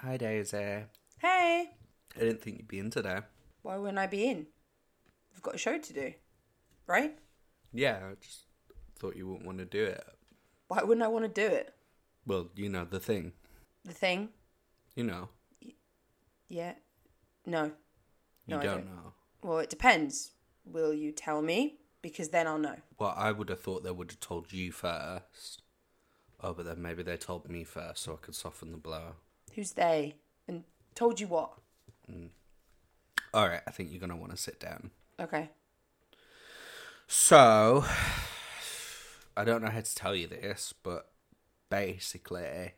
Hi, Daisy. Hey, I didn't think you'd be in today. why wouldn't I be in? I've got a show to do, right? Yeah, I just thought you wouldn't want to do it. Why wouldn't I want to do it? Well, you know the thing. The thing? You know. Yeah. No. You No, I don't, don't. know. Well, it depends. Will you tell me? Because then I'll know. Well, I would have thought they would have told you first. Oh, but then maybe they told me first so I could soften the blow. Who's they? And told you what? Mm. All right, I think you're going to want to sit down. Okay. So, I don't know how to tell you this, but basically,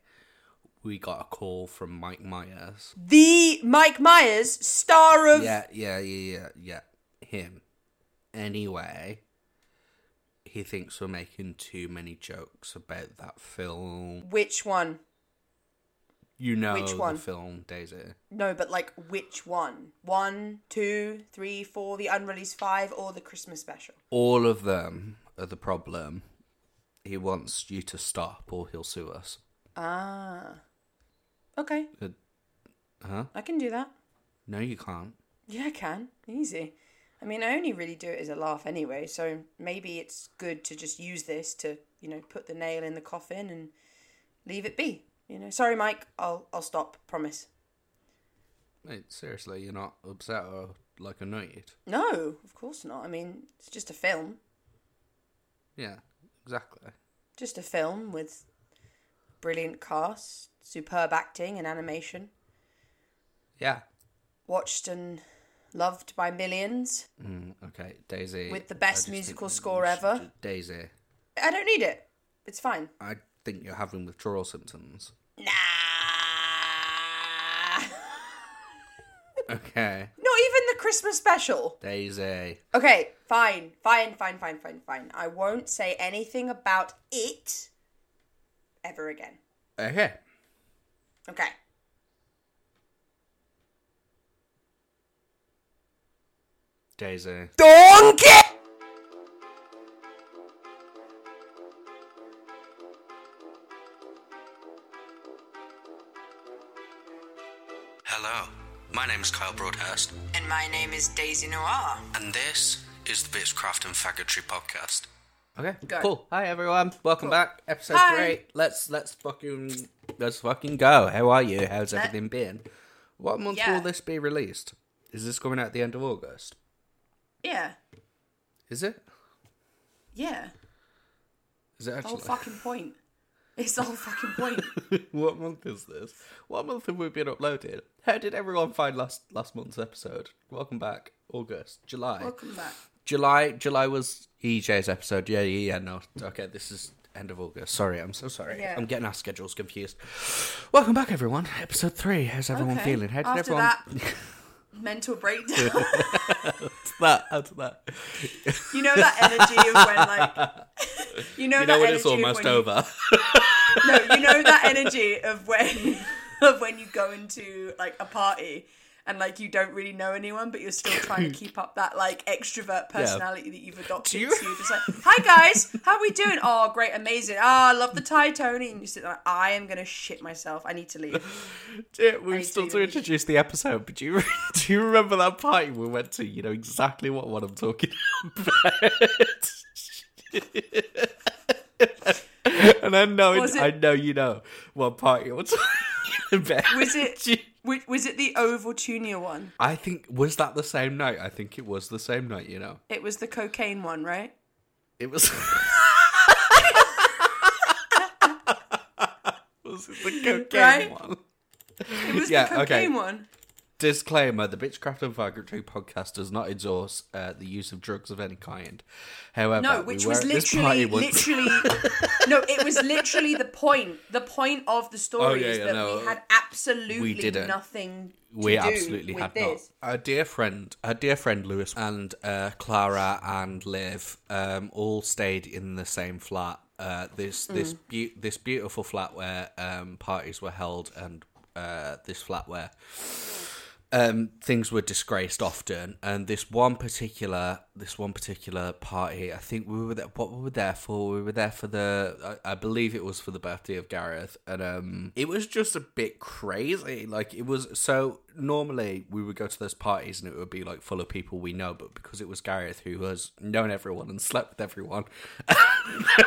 we got a call from Mike Myers. The Mike Myers, star of. Yeah, yeah, yeah, yeah, yeah. Him. Anyway, he thinks we're making too many jokes about that film. Which one? You know Which one? the film, Daisy. No, but like which one? One, two, three, four, the unreleased five, or the Christmas special? All of them are the problem. He wants you to stop or he'll sue us. Ah. Okay, Huh? I can do that. No, you can't. Yeah, I can. Easy. I mean, I only really do it as a laugh anyway, so maybe it's good to just use this to, you know, put the nail in the coffin and leave it be. You know, sorry, Mike. I'll I'll stop. Promise. Wait, seriously, you're not upset or like annoyed? No, of course not. I mean, it's just a film. Yeah, exactly. Just a film with brilliant cast, superb acting and animation. Yeah. Watched and loved by millions. Mm, okay, Daisy. With the best musical score ever. Daisy, I don't need it. It's fine. I think you're having withdrawal symptoms. Nah. Okay, Not even the Christmas special. Daisy. Okay, fine, fine, fine, fine, fine, fine. I won't say anything about it ever again. Okay. Okay. Daisy. Donkey! My name's Kyle Broadhurst, And my name is Daisy Noir. and this is the Bitchcraft and Faggotry podcast. Okay, Go. cool. Hi everyone, welcome Cool. back. Episode Hi. three. Let's let's fucking let's fucking go. How are you? How's Let- everything been? What month Yeah. will this be released? Is this coming out at the end of August? Yeah, Is it? yeah. Is it The whole fucking point. It's the whole fucking point. what month is this? What month have we been uploaded? How did everyone find last last month's episode? Welcome back, August, July. Welcome back. July, July was EJ's episode. Yeah, yeah, yeah. No, okay, this is end of August. Sorry, I'm so sorry. Yeah. I'm getting our schedules confused. Welcome back, everyone. Episode three. How's everyone Okay. feeling? How did After everyone? that mental breakdown. that, that. you know that energy of when like you know You that know when energy it's almost when you- over. no, you know that energy of when of when you go into like a party and like you don't really know anyone, but you're still trying to keep up that like extrovert personality that you've adopted. Do you- So you're just like, "Hi guys, how we doing? Oh, great, amazing. Ah, I love the tie, Tony." And you sit there, like, "I am gonna shit myself. I need to leave." Yeah, we've still do. to introduce the episode, but do you do you remember that party we went to? You know exactly what one I'm talking about. and I know Was it- I know you know what party I'm talking Was it wa- was it the O Fortuna one? I think was that the same night? I think it was the same night. You know, It was the cocaine one, right? it was. was it the cocaine Right? one? It was Yeah, the okay. cocaine one. Disclaimer: The Bitchcraft and Faggotry podcast does not endorse uh, the use of drugs of any kind. However, No, we which were was at this party literally, literally. no, it was literally the point. The point of the story Oh, yeah, is yeah, that no. we had absolutely We didn't. nothing. To we do absolutely with had this. not. Our dear friend, our dear friend Lewis and uh, Clara and Liv um, all stayed in the same flat. Uh, this Mm. this beau- this beautiful flat where um, parties were held, and uh, this flat where um, things were disgraced often, and this one particular this one particular party, I think we were there. What we were there for? We were there for the, I, I believe it was for the birthday of Gareth, and um, it was just a bit crazy. Like it was so. Normally, we would go to those parties, and it would be like full of people we know, but because it was Gareth who has known everyone and slept with everyone, there,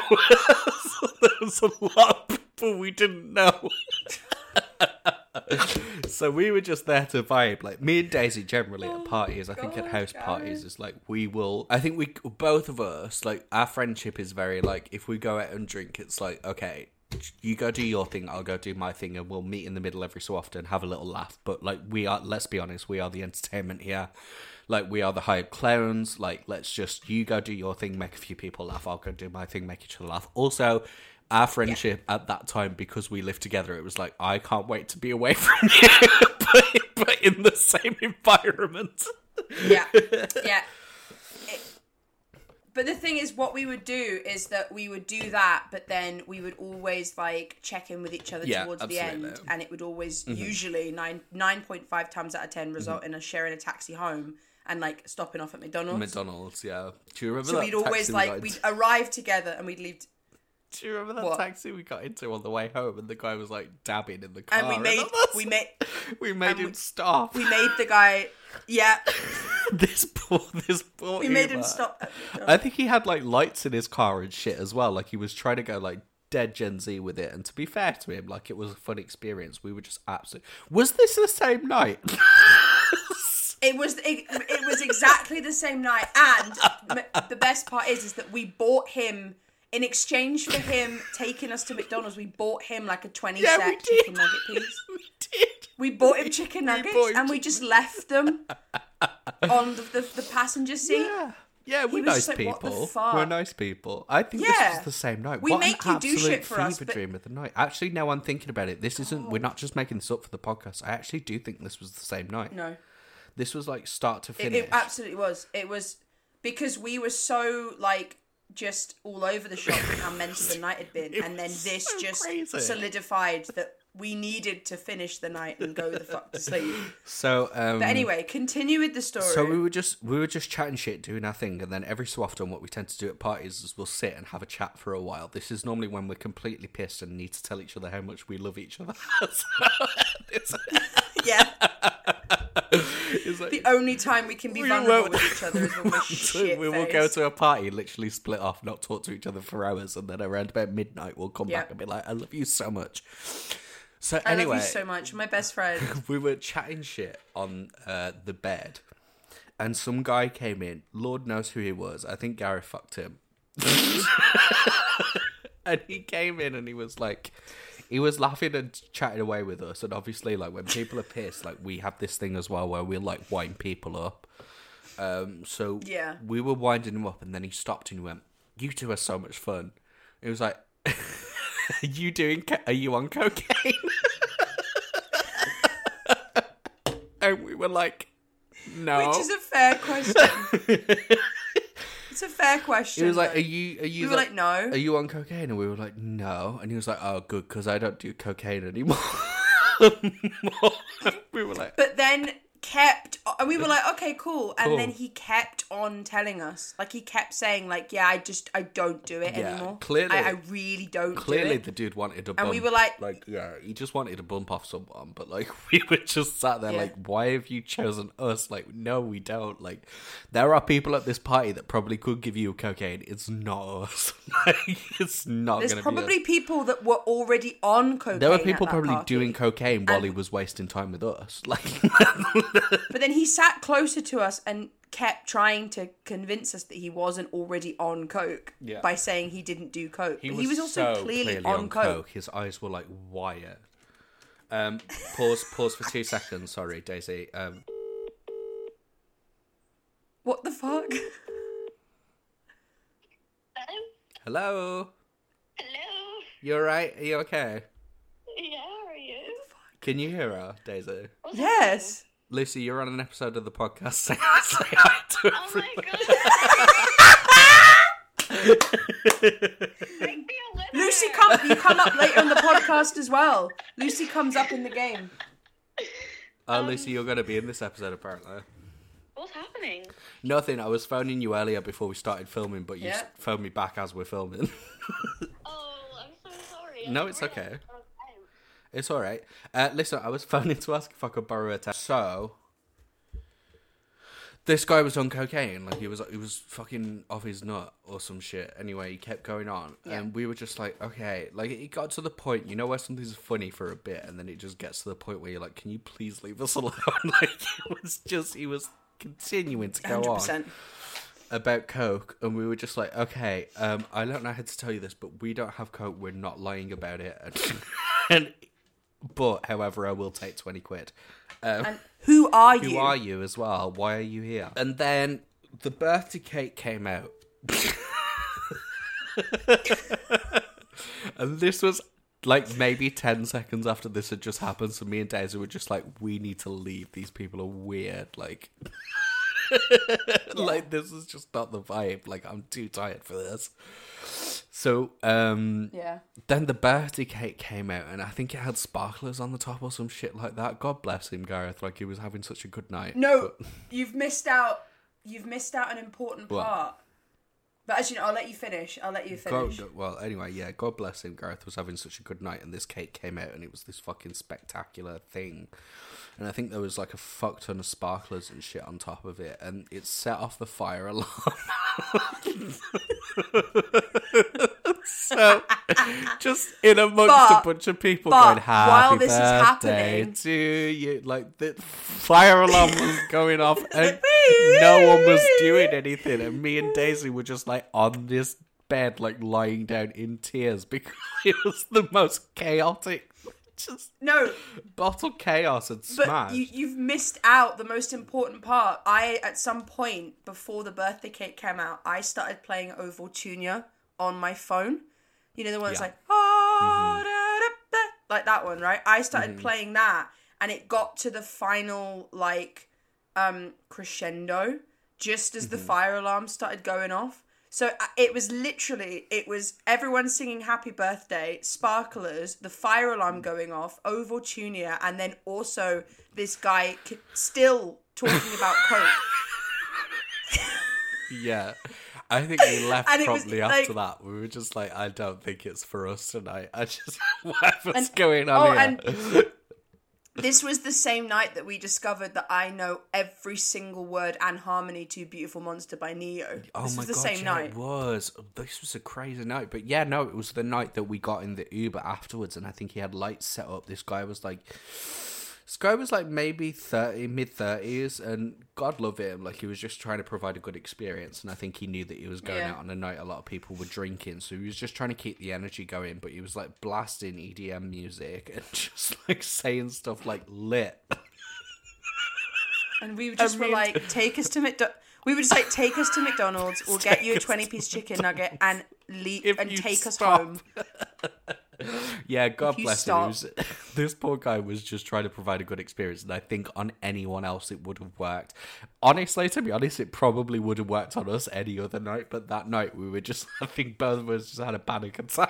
was, there was a lot of people we didn't know. so we were just there to vibe. Like me and Daisy generally at parties, I think at house parties is like we will. I think we both of us like our friendship is very like if we go out and drink, it's like okay. You go do your thing, I'll go do my thing, and we'll meet in the middle every so often, have a little laugh. But like we are, let's be honest, we are the entertainment here. Like we are the hired clowns. Like let's just you go do your thing, make a few people laugh. I'll go do my thing, make each other laugh. Also, our friendship at that time because we lived together, it was like I can't wait to be away from you, but, but in the same environment. Yeah, yeah. It- but the thing is, what we would do is that we would do that, but then we would always like check in with each other Yeah, towards the end, and it would always Mm-hmm. usually nine nine point five times out of ten result in us sharing a taxi home and like stopping off at McDonald's. McDonald's, yeah. Do you remember so that we'd always like got we'd arrive together and we'd leave, Do you remember that What? taxi we got into on the way home, and the guy was like dabbing in the car, and we made that's- we made we made him we- stop. we made the guy yeah this poor, this poor. we made him stop. I think he had like lights in his car and shit as well. Like he was trying to go like dead Gen Z with it. And to be fair to him, like it was a fun experience. We were just absolutely. Was this the same night? It was it, it was exactly the same night, and the best part is is that we bought him in exchange for him taking us to McDonald's. We bought him like a twenty Yeah, set chicken nugget piece. we did. We bought him chicken nuggets, bought him and we just left them on the, the, the passenger seat. Yeah. Yeah, we're nice like, people. We're nice people. I think this Yeah. was the same night. We what make an you do absolute shit for us, fever but- dream of the night. Actually, now I'm thinking about it. This isn't. We're not just making this up for the podcast. I actually do think this was the same night. No, This was like start to it, finish. it absolutely was. It was because we were so like just all over the shop with how mental the night had been, It and then this so just crazy. solidified that we needed to finish the night and go the fuck to sleep. so, um, But anyway, continue with the story. So we were just we were just chatting shit, doing our thing, and then every so often, what we tend to do at parties is we'll sit and have a chat for a while. This is normally when we're completely pissed and need to tell each other how much we love each other. so, it's, yeah, it's like, the only time we can be We vulnerable with each other is when we're shit we will go to a party, literally split off, not talk to each other for hours, and then around about midnight we'll come Yeah. back and be like, "I love you so much." So I anyway, love you so much, my best friend. we were chatting shit on uh, the bed, and some guy came in. Lord knows who he was. I think Gary fucked him. and he came in and he was like, he was laughing and chatting away with us. And obviously, like when people are pissed, like we have this thing as well where we like wind people up. Um, so Yeah. we were winding him up, and then he stopped and he went, "You two are so much fun." It was like, "Are you doing? Co- are you on cocaine?" and we were like, "No." Which is a fair question. it's a fair question. he was like, "Are you? Are you?" We were like, no. Are you on cocaine? And we were like, "No." And he was like, "Oh, good, because I don't do cocaine anymore." we were like, but then kept and we were like okay cool and Cool. then he kept on telling us like he kept saying like yeah i just i don't do it Yeah, anymore clearly- I, I really don't clearly do it the dude wanted a bump. And we were like- like, yeah, he just wanted to bump off someone, but like we were just sat there Yeah. like, why have you chosen us? Like, no, we don't. Like, there are people at this party that probably could give you cocaine. It's not us. like, it's not there's gonna probably people that were already on cocaine. There were people probably party. doing cocaine while And- he was wasting time with us. Like, but then he sat closer to us and kept trying to convince us that he wasn't already on coke Yeah. by saying he didn't do coke he, he was also so clearly, on, coke. His eyes were like wire. Um, pause. Pause for two seconds. Sorry, Daisy. Um, what the fuck Hello? hello. Hello? You alright? Are you okay? Yeah, how are you? Can you hear her, Daisy? What's yes Lucy, you're on an episode of the podcast. Say, say hi to happening? Oh my everyone. god. Make me a winner. lucy come you come up later in the podcast as well lucy comes up in the game Oh, Um, Lucy, you're going to be in this episode apparently. What's happening? Nothing. I was phoning you earlier before we started filming, but you Yeah. s phoned me back as we're filming. Oh, I'm so sorry. I No, didn't it's okay. it was out. It's all right. Uh, listen, I was phoning to ask if I could borrow a test. So, this guy was on cocaine. Like he was, he was fucking off his nut or some shit. Anyway, he kept going on, Yeah. and we were just like, okay. Like it got to the point, you know, where something's funny for a bit, and then it just gets to the point where you're like, can you please leave us alone? like it was just, he was continuing to go Hundred on. about coke and we were just like okay um i don't know how to tell you this but we don't have coke we're not lying about it and, and but however i will take 20 quid. Um, And who are you? who are you as well? Why are you here? And then the birthday cake came out. And this was like maybe 10 seconds after this had just happened so me and daisy were just like we need to leave. These people are weird. Like like this is just not the vibe. Like i'm too tired for this so um Yeah. then the birthday cake came out and i think it had sparklers on the top or some shit like that god bless him gareth like he was having such a good night No, But- you've missed out. You've missed out an important What? part. But as you know, I'll let you finish. I'll let you finish. God, well, anyway, yeah, God bless him. Gareth was having such a good night, and this cake came out, and it was this fucking spectacular thing. And I think there was like a fuck ton of sparklers and shit on top of it, and it set off the fire alarm. so, just in amongst But- a bunch of people going, "Happy while this is birthday happening- to you!" Like the fire alarm was going off, and no one was doing anything, and me and Daisy were just like on this bed, like lying down in tears because it was the most chaotic, just No, bottle chaos and but smash. you, you've missed out the most important part. I, at some point before the birthday cake came out, I started playing O Fortuna on my phone. You know the one that's Yeah. like, "Ah, da, da, da," like that one, right? I started playing that, and it got to the final like um crescendo just as the fire alarm started going off. So uh, it was literally it was everyone singing happy birthday, sparklers, the fire alarm going off, O Fortuna, and then also this guy still talking about coke. yeah. I think we left And it was, after like- that. We were just like, I don't think it's for us tonight. I just, whatever's And- going on oh, here. and- This was the same night that we discovered that I know every single word and harmony to "Beautiful Monster" by Ne-Yo. Oh this my was the god, same yeah, night. it was. This was a crazy night. But yeah, no, it was the night that we got in the Uber afterwards, and I think he had lights set up. This guy was like, guy was like maybe thirty, mid thirties, and God love him. Like he was just trying to provide a good experience, and I think he knew that he was going Yeah. out on a night a lot of people were drinking, so he was just trying to keep the energy going. But he was like blasting EDM music and just like saying stuff like lit. And we just were mean- like, take us to McDonald's. We would just like, take us to McDonald's. We'll get you a Take us to 20 piece chicken nugget and leave and take us home. Yeah, God bless stop. him. Was- this poor guy was just trying to provide a good experience, and I think on anyone else it would have worked. Honestly, to be honest, it probably would have worked on us any other night, but that night we were just, I think both of us just had a panic attack.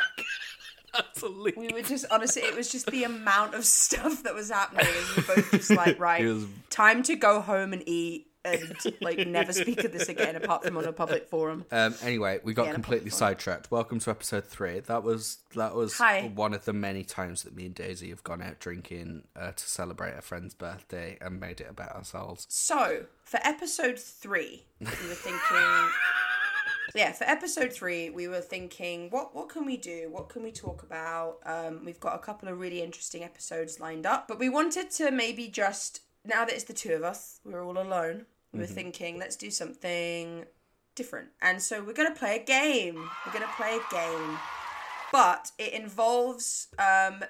Absolutely. We were just, honestly, it was just the amount of stuff that was happening. And we were both just like, right, was- time to go home and eat and like never speak of this again apart from on a public forum. Um, anyway, we got Yeah, completely sidetracked. Welcome to episode three. That was that was Hi. one of the many times that me and Daisy have gone out drinking uh, to celebrate a friend's birthday and made it about ourselves. So, for episode three, we were thinking. yeah, for episode three, we were thinking, what what can we do? What can we talk about? Um, we've got a couple of really interesting episodes lined up, but we wanted to maybe just now that it's the two of us, we're all alone. We were thinking, let's do something different, and so we're gonna play a game. We're gonna play a game, but it involves um,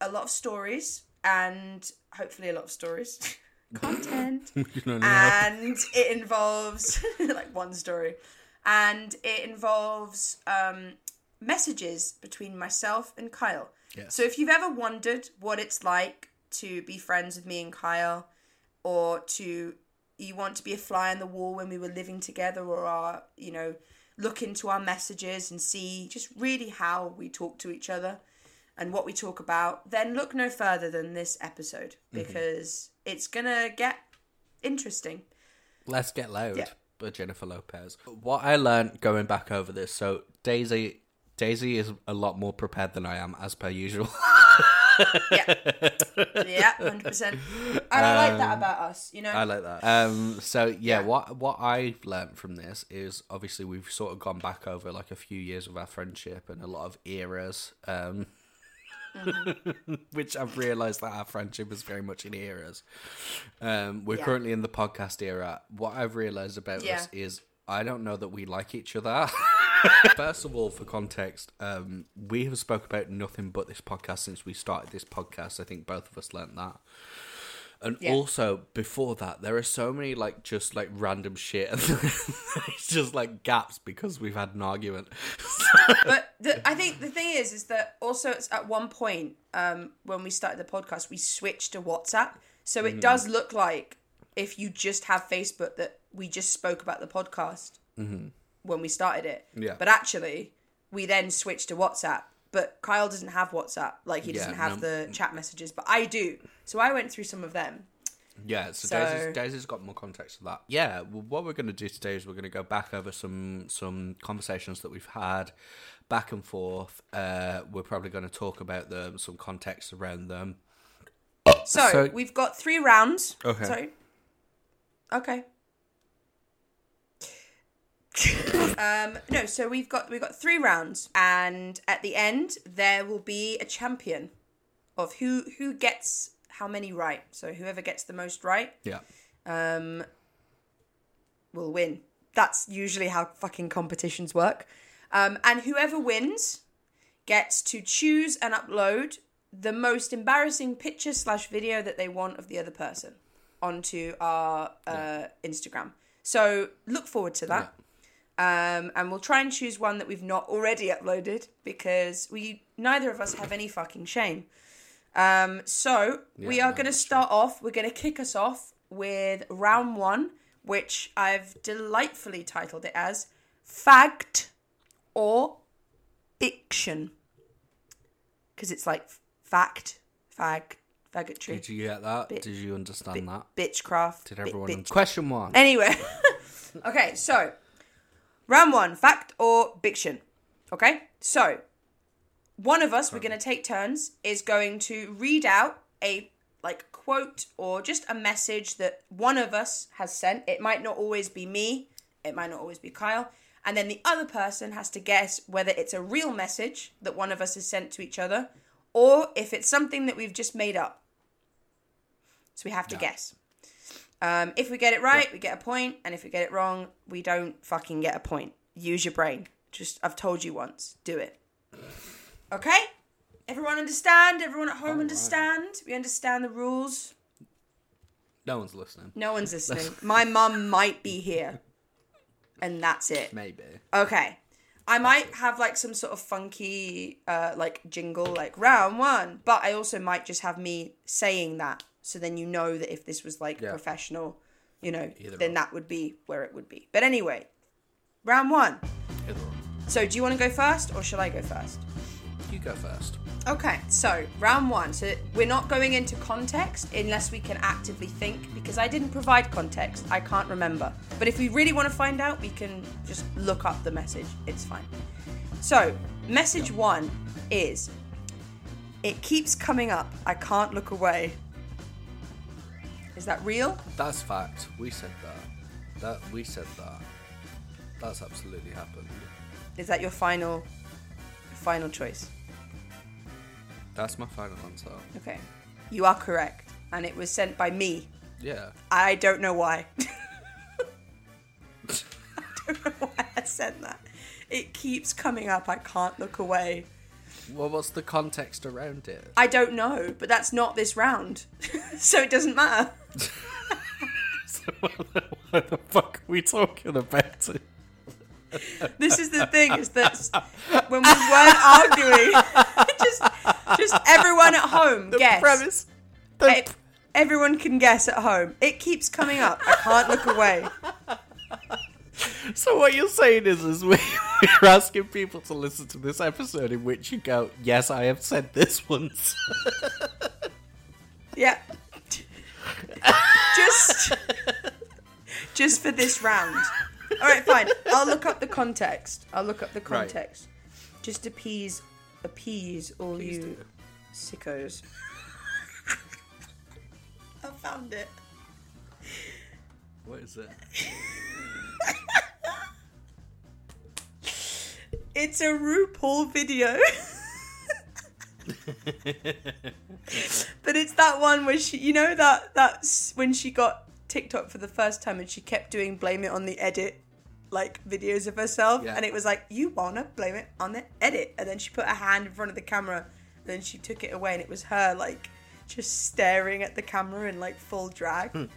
a lot of stories and hopefully a lot of stories. Content You know, yeah. and it involves like one story and it involves um, messages between myself and kyle Yes. so if you've ever wondered what it's like to be friends with me and kyle or to you want to be a fly on the wall when we were living together or are you know look into our messages and see just really how we talk to each other and what we talk about, then look no further than this episode mm-hmm. because it's gonna get interesting. Let's get loud. Yeah. By Jennifer Lopez. What I learned going back over this, so Daisy Daisy is a lot more prepared than I am, as per usual. Yeah, yeah, hundred percent. And I like that about us, you know. I like that. Um, so yeah, what what I've learned from this is obviously we've sort of gone back over like a few years of our friendship and a lot of eras. Um, Mm-hmm. which I've realised that our friendship is very much in eras. Um, we're Yeah. currently in the podcast era. What I've realised about Yeah. us is I don't know that we like each other. First of all, for context, um, we have spoke about nothing but this podcast since we started this podcast. I think both of us learnt that. And Yeah. also before that, there are so many like just like random shit. it's just like gaps because we've had an argument. but the, I think the thing is, is that also it's at one point um, when we started the podcast, we switched to WhatsApp, so Mm-hmm. it does look like if you just have Facebook that we just spoke about the podcast when we started it. Yeah. But actually, we then switched to WhatsApp. But Kyle doesn't have WhatsApp, like he doesn't have no. the chat messages, but I do. So I went through some of them. Yeah, so, So- Daisy's, Daisy's got more context to that. Yeah, well, what we're going to do today is we're going to go back over some some conversations that we've had, back and forth. Uh, we're probably going to talk about them, some context around them. So, So- we've got three rounds. Okay. Sorry. Okay. um, no, so we've got we've got three rounds, and at the end there will be a champion of who who gets how many right. So whoever gets the most right Yeah, um, will win. That's usually how fucking competitions work. Um, and whoever wins gets to choose and upload the most embarrassing picture slash video that they want of the other person onto our uh, Instagram. So look forward to that. Um, and we'll try and choose one that we've not already uploaded because we neither of us have any fucking shame. Um, so we are no, going to start off. We're going to kick us off with round one, which I've delightfully titled it as "Fact or Fiction," because it's like fact, fag, faggotry, did you get that? Bit- Did you understand that? bitchcraft. Did bit- everyone? bitch- Question one. Anyway, okay, so round one, fact or fiction. Okay, so one of us, we're going to take turns, is going to read out a like quote or just a message that one of us has sent. It might not always be me, it might not always be Kyle. And then the other person has to guess whether it's a real message that one of us has sent to each other or if it's something that we've just made up. So we have to guess. Um, if we get it right, we get a point, and if we get it wrong, we don't fucking get a point. Use your brain. Just I've told you once. Do it. Okay? Everyone understand? Everyone at home understand? We understand the rules? No one's listening. No one's listening. My mum might be here. And that's it. Maybe. Okay. I might have like some sort of funky uh like jingle like round one, but I also might just have me saying that so then you know that if this was like Yeah. professional, you know, Either then that would be where it would be. But anyway, round one. Either. So do you want to go first or shall I go first? You go first. Okay, so round one. So we're not going into context unless we can actively think because I didn't provide context. I can't remember. But if we really want to find out, we can just look up the message. It's fine. So, message one is It keeps coming up. I can't look away. Is that real? That's fact. We said that. That we said that. That's absolutely happened. Is that your final final choice? That's my final answer. Okay. You are correct. And it was sent by me. Yeah. I don't know why. I don't know why I said that. It keeps coming up. I can't look away. Well, what's the context around it? I don't know, but that's not this round. so it doesn't matter. what the fuck are we talking about? This is the thing is that when we weren't arguing, just just everyone at home guess. premise. E- Everyone can guess at home. It keeps coming up. I can't look away. So what you're saying is, is we We're asking people to listen to this episode in which you go, "Yes, I have said this once." Yeah. just just for this round. All right, fine. I'll look up the context. I'll look up the Right. context. Just appease appease all Please you do. sickos. I found it. What is it? It's a RuPaul video. but it's that one where she, you know, that that's when she got TikTok for the first time and she kept doing blame it on the edit, like videos of herself, Yeah. and it was like you wanna blame it on the edit, and then she put her hand in front of the camera, and then she took it away, and it was her like just staring at the camera in like full drag.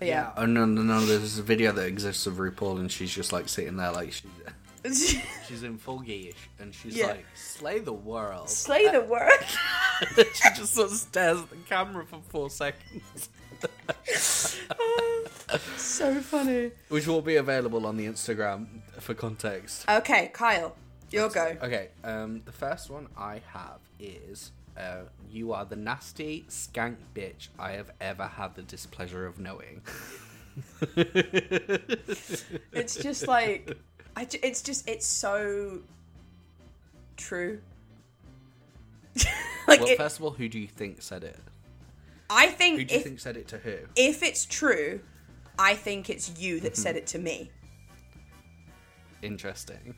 Yeah. Oh no, no, no! There's a video that exists of RuPaul, and she's just like sitting there, like she, she's in full geesh, and she's Yeah. like, "Slay the world." Slay the world. she just sort of stares at the camera for four seconds, so funny. which will be available on the Instagram for context. Okay, Kyle, your go. Okay, um, the first one I have is uh, you are the nasty skank bitch I have ever had the displeasure of knowing. It's just like, I. It's just it's so true. like well, it, first of all, who do you think said it? I think. Who do you if think said it to who? if it's true, I think it's you that Mm-hmm. said it to me. Interesting.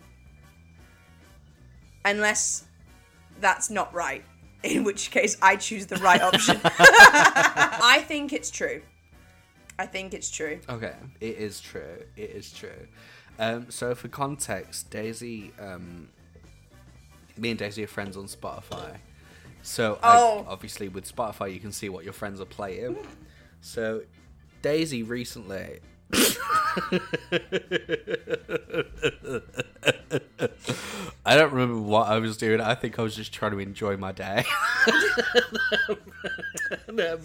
Unless that's not right, in which case I choose the right option. I think it's true. I think it's true. Okay, it is true. It is true. Um, so for context, Daisy, um, me and Daisy are friends on Spotify. So Oh. I, obviously with Spotify, you can see what your friends are playing. So Daisy recently. I don't remember what I was doing. I think I was just trying to enjoy my day. And, um,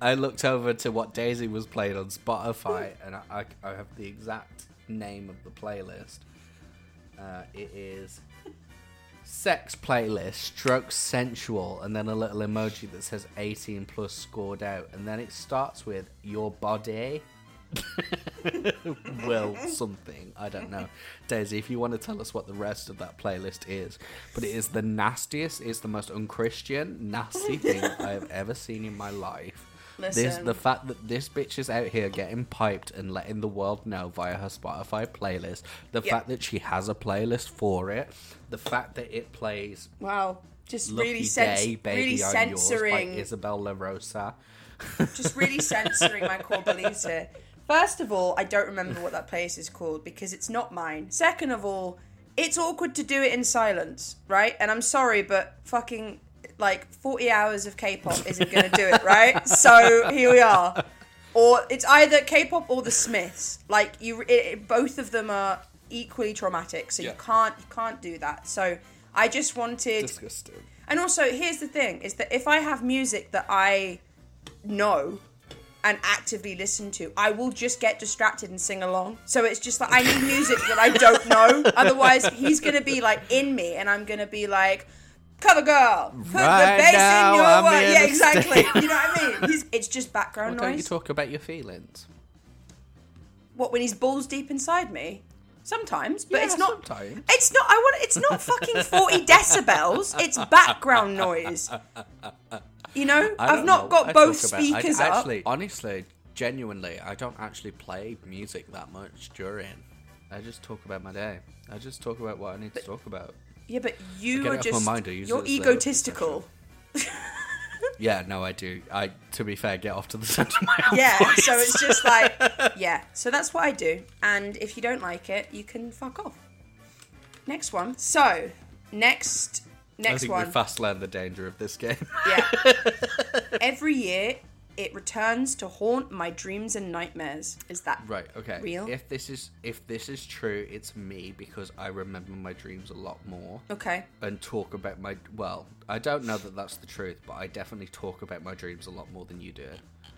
I looked over to what Daisy was playing on Spotify, and I, I, I have the exact name of the playlist. Uh, it is sex playlist, stroke sensual, and then a little emoji that says 18 plus scored out, and then it starts with your body. well, something I don't know, Daisy. If you want to tell us what the rest of that playlist is, but it is the nastiest, it's the most unchristian, nasty thing I have ever seen in my life. This the fact that this bitch is out here getting piped and letting the world know via her Spotify playlist. The Yeah. fact that she has a playlist for it. The fact that it plays Wow, just "Lucky really cens- Day, Baby really censoring Yours" by Isabel LaRosa. just really censoring my core beliefs here. First of all, I don't remember what that place is called because it's not mine. Second of all, it's awkward to do it in silence, right? And I'm sorry, but fucking like 40 hours of K-pop isn't going to do it, right? So here we are. Or it's either K-pop or the Smiths. Like you, it, it- both of them are equally traumatic. So Yeah. you can't, you can't do that. So I just wanted. Disgusting. And also, here's the thing: is that if I have music that I know and actively listen to, I will just get distracted and sing along. So it's just like I need music that I don't know. Otherwise, he's gonna be like in me, and I'm gonna be like. Cover girl, put Right the bass now, in your I'm word. Yeah, exactly. stay. You know what I mean? He's, it's just background noise. don't you talk about your feelings? what when he's balls deep inside me? Sometimes, but Yeah, it's not. sometimes. It's not. I want. It's not fucking forty decibels. It's background noise. You know, I've don't know. got both about- I speakers up. Actually, honestly, genuinely, I don't actually play music that much during. I just talk about my day. I just talk about what I need to talk about. Yeah, but you are it off my just mind, I use you're it as therapy egotistical. Yeah, no, I do. I, to be fair, get off to the side of my own Yeah, voice. so it's just like yeah. So that's what I do. And if you don't like it, you can fuck off. Next one. So next I think one. we fast learned the danger of this game. Yeah. Every year, it returns to haunt my dreams and nightmares. Is that Right. Okay. Real? If this is if this is true, it's me because I remember my dreams a lot more okay? and talk about my. Well, I don't know that that's the truth, but I definitely talk about my dreams a lot more than you do.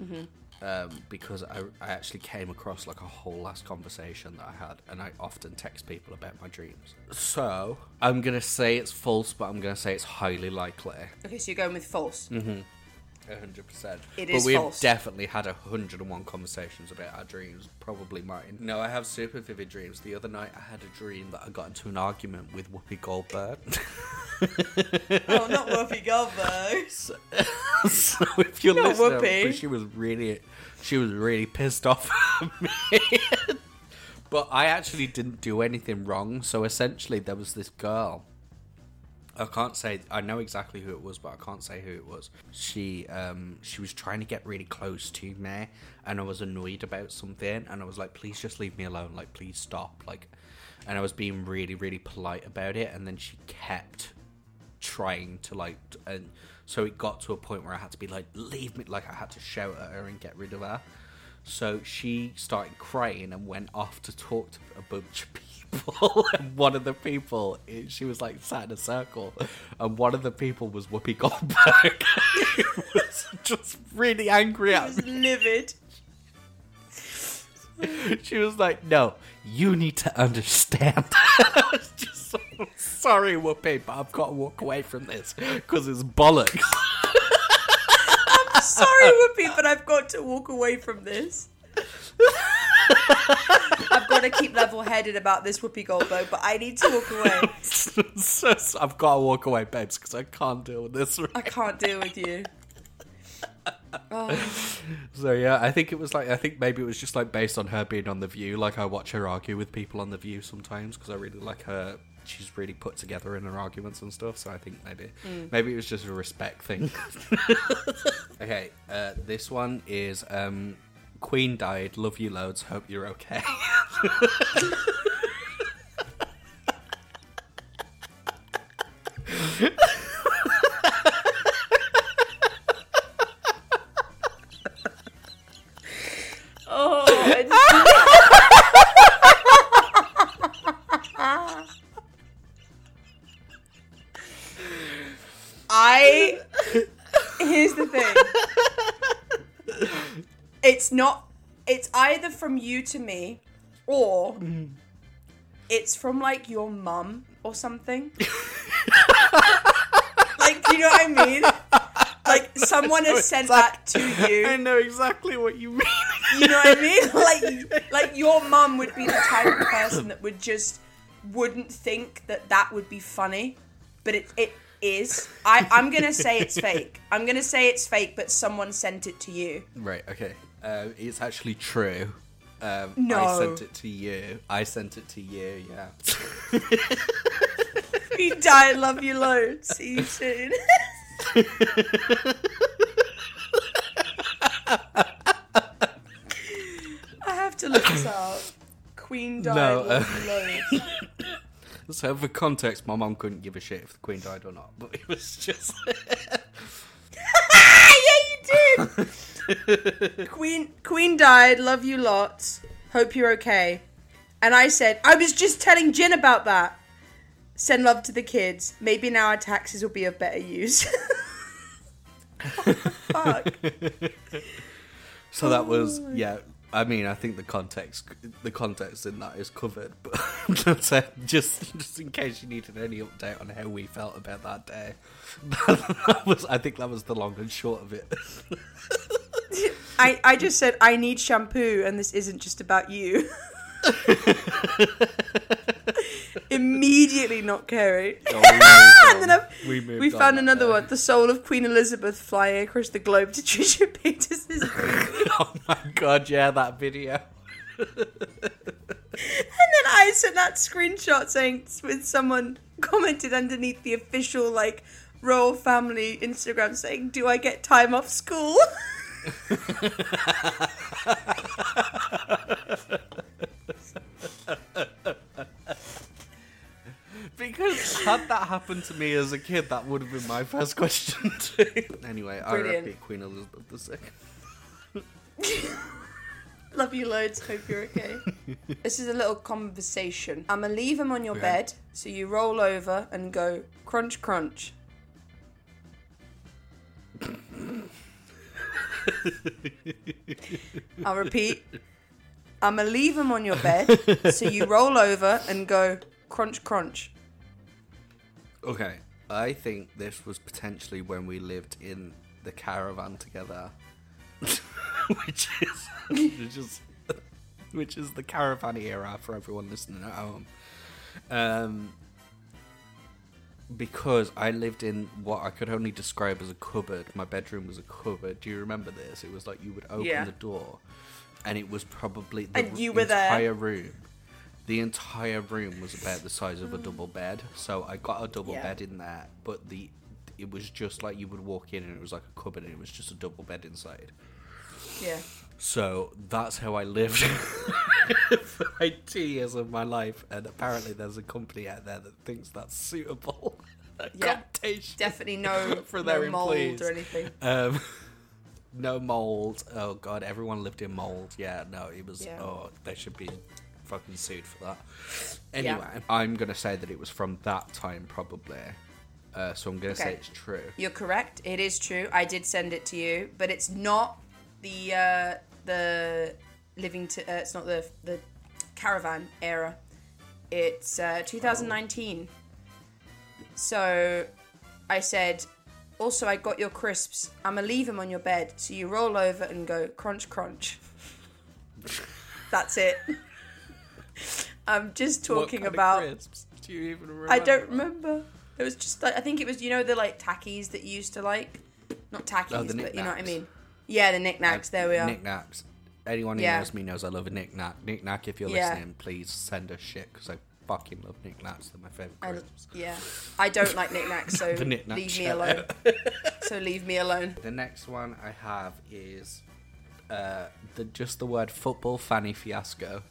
Mm-hmm. Mm-hmm. Um, because I, I actually came across like a whole last conversation that I had, and I often text people about my dreams. So I'm gonna say it's false, but I'm gonna say it's highly likely. Okay, so you're going with false. hundred percent. It but is we've false. definitely had a hundred and one conversations about our dreams. Probably mine. No, I have super vivid dreams. The other night, I had a dream that I got into an argument with Whoopi Goldberg. oh, not Whoopi Goldberg. so if you're Not listening, Whoopi. but she was really, she was really pissed off at me. but I actually didn't do anything wrong. So essentially, there was this girl. I can't say I know exactly who it was, but I can't say who it was. She um she was trying to get really close to me, and I was annoyed about something, and I was like, "Please just leave me alone. Like, please stop." Like, and I was being really really polite about it, and then she kept trying to like, and so it got to a point where I had to be like, "Leave me!" Like I had to shout at her and get rid of her. So she started crying and went off to talk to a bunch of people. and one of the people, eh, she was like sat in a circle, and one of the people was Whoopi Goldberg. who was just really angry at was me. livid. She was like, "No, you need to understand." Sorry, Whoopi, but I've got to walk away from this because it's bollocks. I'm sorry, Whoopi, but I've got to walk away from this. I've got to keep level headed about this Whoopi Goldberg, but I need to walk away. so, so I've got to walk away, babes, because I can't deal with this. I can't deal with you. Oh, So yeah, I think it was like I think maybe it was just like based on her being on the View. Like I watch her argue with people on the View sometimes because I really like her. She's really put together in her arguments and stuff. So I think maybe maybe it was just a respect thing. okay, uh, this one is um, Queen died. Love you loads. Hope you're okay. not. It's either from you to me, or it's from like your mum or something. like, do you know what I mean? Like, someone has sent that to you. I know exactly what you mean. You know what I mean? Like, like your mum would be the type of person that would just wouldn't think that that would be funny, but it it is. I I'm gonna say it's fake. I'm gonna say it's fake, but someone sent it to you. Right, okay. Uh, it's actually true. Um, I sent it to you. I sent it to you, yeah. You die, love you loads. See you soon. I have to look this up. Queen died, No, love you loads. so, for context, my mum couldn't give a shit if the Queen died or not, but it was just. Ah, yeah, you did. Queen Queen died. Love you lots. Hope you're okay. And I said, I was just telling Jin about that. Send love to the kids. Maybe now our taxes will be of better use. Oh, fuck. so that was, oh yeah. I mean, I think the context, the context in that is covered, but just, just in case you needed any update on how we felt about that day, that was, I think that was the long and short of it. I, I just said I need shampoo and this isn't just about you. Immediately not caring. Oh, we and then. I've, we, we, found another one. The soul of Queen Elizabeth flying across the globe to Trisha Paytas' Oh my god, yeah, that video. And then I sent that screenshot saying with someone commented underneath the official like royal family Instagram saying, "Do I get time off school?" Because had that happened to me as a kid, that would have been my first question too. anyway, Brilliant. I repeat Queen Elizabeth II. Love you loads. Hope you're okay. this is a little conversation. I'm gonna leave him on your bed, so you roll over and go crunch crunch. I'll repeat. I'm gonna leave him on your bed, so you roll over and go crunch crunch. Okay, I think this was potentially when we lived in the caravan together, which is which is which is the caravan era for everyone listening at home. Um, because I lived in what I could only describe as a cupboard. My bedroom was a cupboard. Do you remember this? It was like you would open Yeah. the door, and it was probably the And you were there. entire room. The entire room was about the size of a mm. double bed. So I got a double Yeah. bed in there, but the it was just like you would walk in and it was like a cupboard and it was just a double bed inside. Yeah. So that's how I lived for like two years of my life, and apparently there's a company out there that thinks that's suitable Yeah. Definitely no for no their mold employees. or anything. Um, no mold. Oh god, everyone lived in mold. Yeah, no, it was. Yeah. Oh, they should be fucking sued for that. Anyway, I'm gonna say that it was from that time probably. Uh, so I'm gonna say it's true. You're correct. It is true. I did send it to you, but it's not the uh, the living to. Uh, it's not the the caravan era. It's uh, 2019. So I said. Also, I got your crisps. I'ma leave them on your bed, so you roll over and go crunch crunch. That's it. I'm just What talking about. crisps? Do you even remember? I don't remember. It was just like I think it was you know the like tackies that you used to like, not tackies, Oh, but you know what I mean. Yeah, the knickknacks. there we are. Knickknacks. Anyone who Yeah. knows me knows I love a knickknack. Knickknack, if you're Yeah. listening, please send us shit because I fucking love knickknacks. They're my favorite I, crisps. yeah, I don't like knickknacks, so The knick-knack leave me shout alone. so leave me alone. The next one I have is uh, the just the word football fanny fiasco.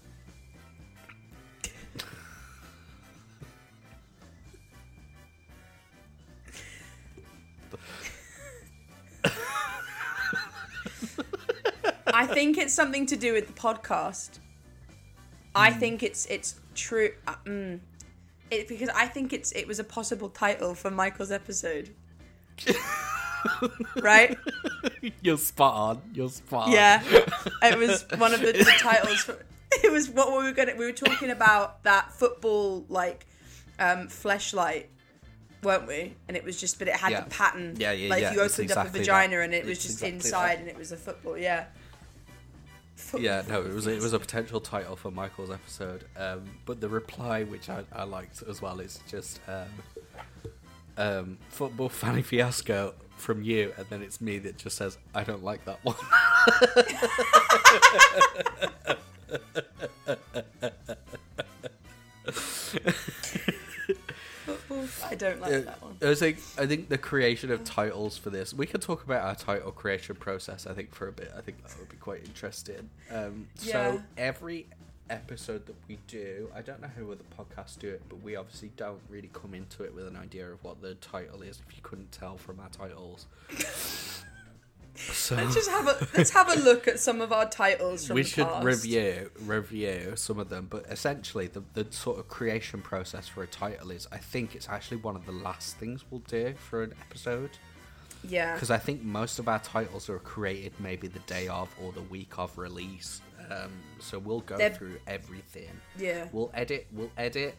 I think it's something to do with the podcast. I Hmm. think it's it's true. Uh, mm, it, because I think it's it was a possible title for Michael's episode. right? You're spot on. You're spot on. Yeah, it was one of the, the titles. For, it was what we were gonna. We were talking about that football like um, fleshlight, weren't we? And it was just, but it had Yeah. the pattern. Yeah, yeah, Like yeah, you opened up a vagina that. and it was It's just exactly inside, that. and it was a football. Yeah. Yeah, no, it was it was a potential title for Michael's episode. Um, but the reply, which I, I liked as well, is just um, um, football fanny fiasco from you, and then it's me that just says I don't like that one. I don't like that one. I think I think the creation of titles for this. We could talk about our title creation process. I think for a bit. I think that would be quite interesting. Um, Yeah. So every episode that we do, I don't know how other podcasts do it, but we obviously don't really come into it with an idea of what the title is. If you couldn't tell from our titles. So Let's just have a let's have a look at some of our titles from we should past. review review some of them, but essentially the the sort of creation process for a title is I think it's actually one of the last things we'll do for an episode. Yeah. because I think most of our titles are created maybe the day of or the week of release. Um, so we'll go They're- through everything. Yeah. We'll edit, we'll edit,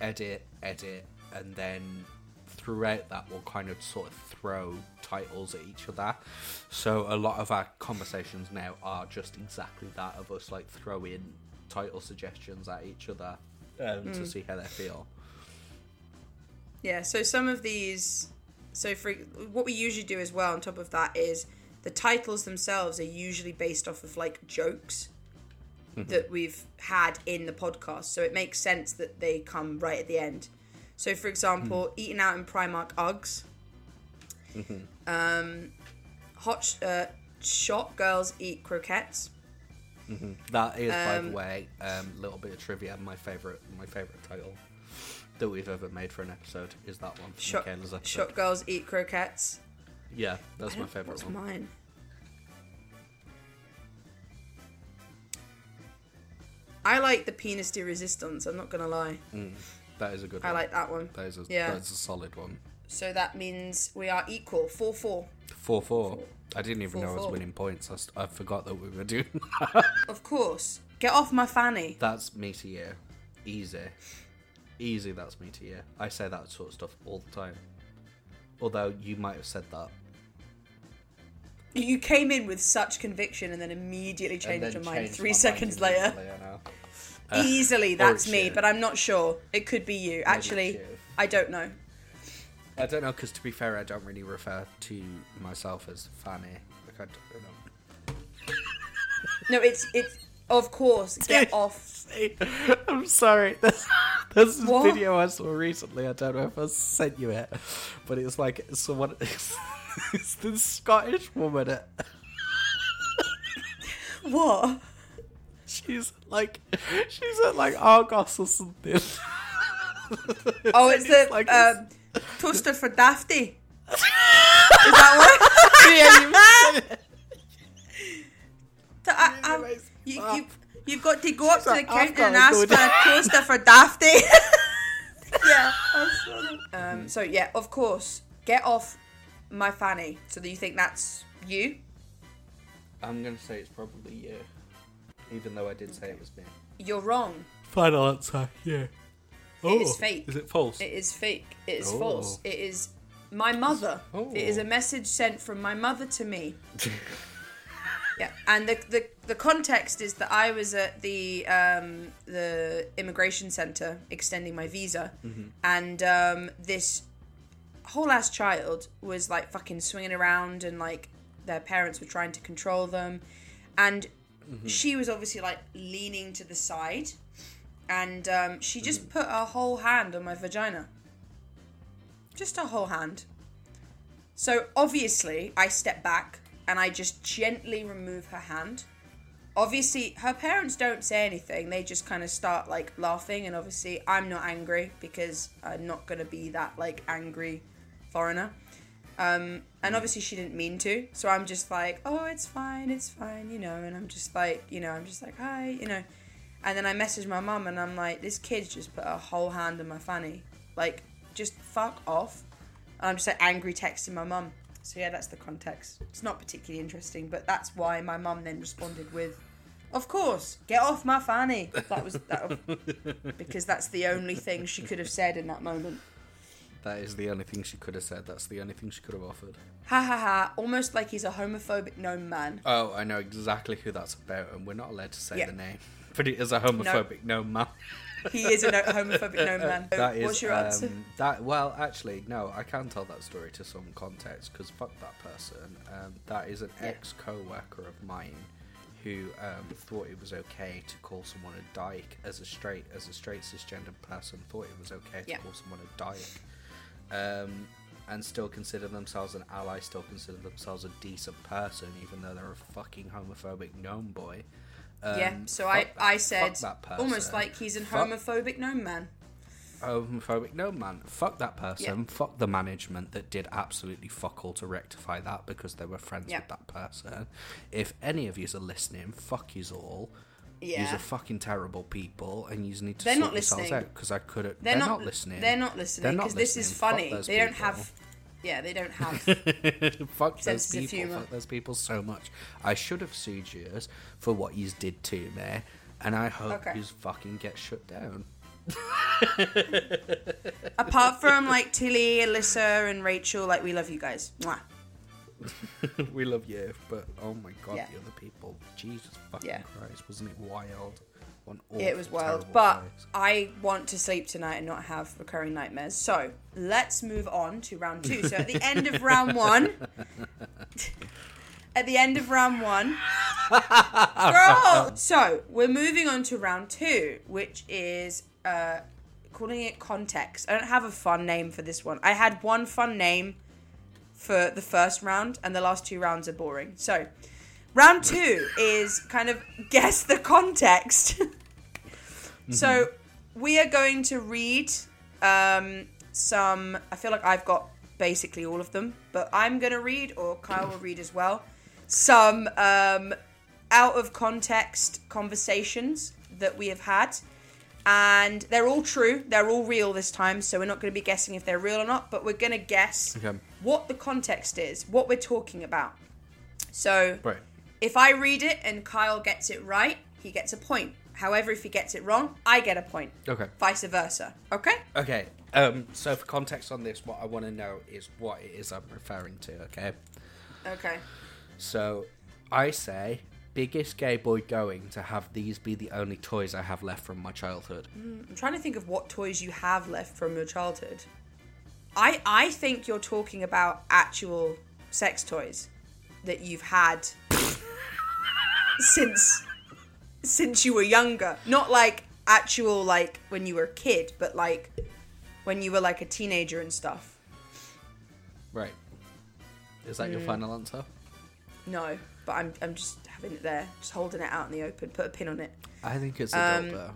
edit, edit, and then throughout that we'll kind of sort of throw titles at each other. So a lot of our conversations now are just exactly that of us like throwing title suggestions at each other um, Mm. to see how they feel. Yeah, so some of these, so for what we usually do as well on top of that is the titles themselves are usually based off of like jokes that we've had in the podcast. So it makes sense that they come right at the end. So, for example, mm. eating out in Primark Uggs. Mm-hmm. Um, hot sh- uh, shot girls eat croquettes. Mm-hmm. That is, um, by the um, way, a um, little bit of trivia. My favorite, my favorite title that we've ever made for an episode is that one. Shot, shot girls eat croquettes. Yeah, that's my favorite what's one. Mine. I like the penis de resistance. I'm not gonna lie. Mm. That is a good one. I one. like that one. That is a, Yeah. that is a solid one. So that means we are equal. Four four. 4 4. I didn't even know I was 4-4. winning points. I, st- I forgot that we were doing that. Of course. Get off my fanny. That's me to you. Easy. Easy, that's me to you. I say that sort of stuff all the time. Although you might have said that. You came in with such conviction and then immediately and changed then your mind changed three my seconds later. immediately, I know. Uh, Easily, that's me, but I'm not sure. It could be you. Actually. I don't know. I don't know, because to be fair, I don't really refer to myself as Fanny. Like, I don't, I don't. No, it's it's of course. Get off. I'm sorry. There's, there's this What? video I saw recently. I don't know if I sent you it, but it's like someone. It's, it's this Scottish woman. At, What? She's like, she's at like Argos or something. Oh, it's And the like um, toaster for Dafty. Is that what? yeah, you said it. So I, I, Anyways, you, fuck. you, you've got to go up to the like, I've counter and ask for a toaster for Dafty. yeah. Um, so yeah, of course, get off my fanny. So that you think that's you? I'm gonna say it's probably you, even though I did say it was me. You're wrong. Final answer, yeah. Oh, it is fake. Is it false? It is fake. It is Oh. false. It is my mother. Oh. It is a message sent from my mother to me. yeah, and the, the the context is that I was at the um, the immigration center extending my visa, and um, this whole ass child was like fucking swinging around, and like their parents were trying to control them, and she was obviously like leaning to the side, and um, she just put her whole hand on my vagina. Just her whole hand. So obviously, I step back and I just gently remove her hand. Obviously, her parents don't say anything. They just kind of start like laughing, and obviously, I'm not angry because I'm not gonna be that like angry foreigner. Um, and hmm. obviously, she didn't mean to. So I'm just like, oh, it's fine, it's fine, you know. And I'm just like, you know, I'm just like, hi, you know. And then I message my mum, and I'm like, this kid's just put a whole hand in my fanny. Like, just fuck off. And I'm just like angry texting my mum. So yeah, that's the context. It's not particularly interesting, but that's why my mum then responded with, "Of course, get off my fanny." That was that, because that's the only thing she could have said in that moment. That is the only thing she could have said. That's the only thing she could have offered. Ha ha ha! Almost like he's a homophobic gnome man. Oh, I know exactly who that's about, and we're not allowed to say Yeah. the name. But it is a homophobic no, man. He is a no- homophobic gnome man. That is What's your answer? um, that. Well, actually, no, I can tell that story to some context because fuck that person. Um, that is an Yeah. ex co-worker of mine who um, thought it was okay to call someone a dyke as a straight as a straight cisgender person. Thought it was okay to Yeah. call someone a dyke. Um, and still consider themselves an ally, still consider themselves a decent person, even though they're a fucking homophobic gnome boy. Um, yeah. So I that- I said almost like he's a homophobic gnome man. homophobic no man fuck that person Yeah. fuck the management that did absolutely fuck all to rectify that because they were friends Yeah. with that person if any of yous are listening fuck yous all Yeah. yous are fucking terrible people and yous need to They're sort not yourselves listening. out because I could have They're, they're, not, not, listening They're not listening They're not because this is funny. They don't have. Yeah, they don't have. fuck those people humour. fuck those people so much I should have sued yous for what yous did to me and I hope Okay. yous fucking get shut down Apart from like Tilly, Alyssa, and Rachel, like we love you guys. Mwah. we love you, but oh my god, Yeah. the other people. Jesus fucking Yeah. Christ, wasn't it wild? Yeah, it was wild. But place. I want to sleep tonight and not have recurring nightmares. So let's move on to round two. So at the end of round one, at the end of round one, girl. So we're moving on to round two, which is uh, calling it context. I don't have a fun name for this one. I had one fun name for the first round, and the last two rounds are boring. So round two is kind of guess the context. So we are going to read um, some. I feel like I've got basically all of them, but I'm going to read, or Kyle will read as well, some um, out of context conversations that we have had. And they're all true. They're all real this time, so we're not going to be guessing if they're real or not, but we're going to guess Okay. what the context is, what we're talking about. So, Right. if I read it and Kyle gets it right, he gets a point. However, if he gets it wrong, I get a point. Okay. Vice versa. Okay? Okay. Um. So for context on this, what I want to know is what it is I'm referring to. Okay. Okay. So I say biggest gay boy going to have these be the only toys I have left from my childhood. I'm trying to think of what toys you have left from your childhood. I I think you're talking about actual sex toys that you've had since since you were younger. Not like actual like when you were a kid, but like when you were like a teenager and stuff. Right. Is that Mm. your final answer? No, but I'm I'm just having it there, just holding it out in the open. Put a pin on it. I think it's a Um, dildo.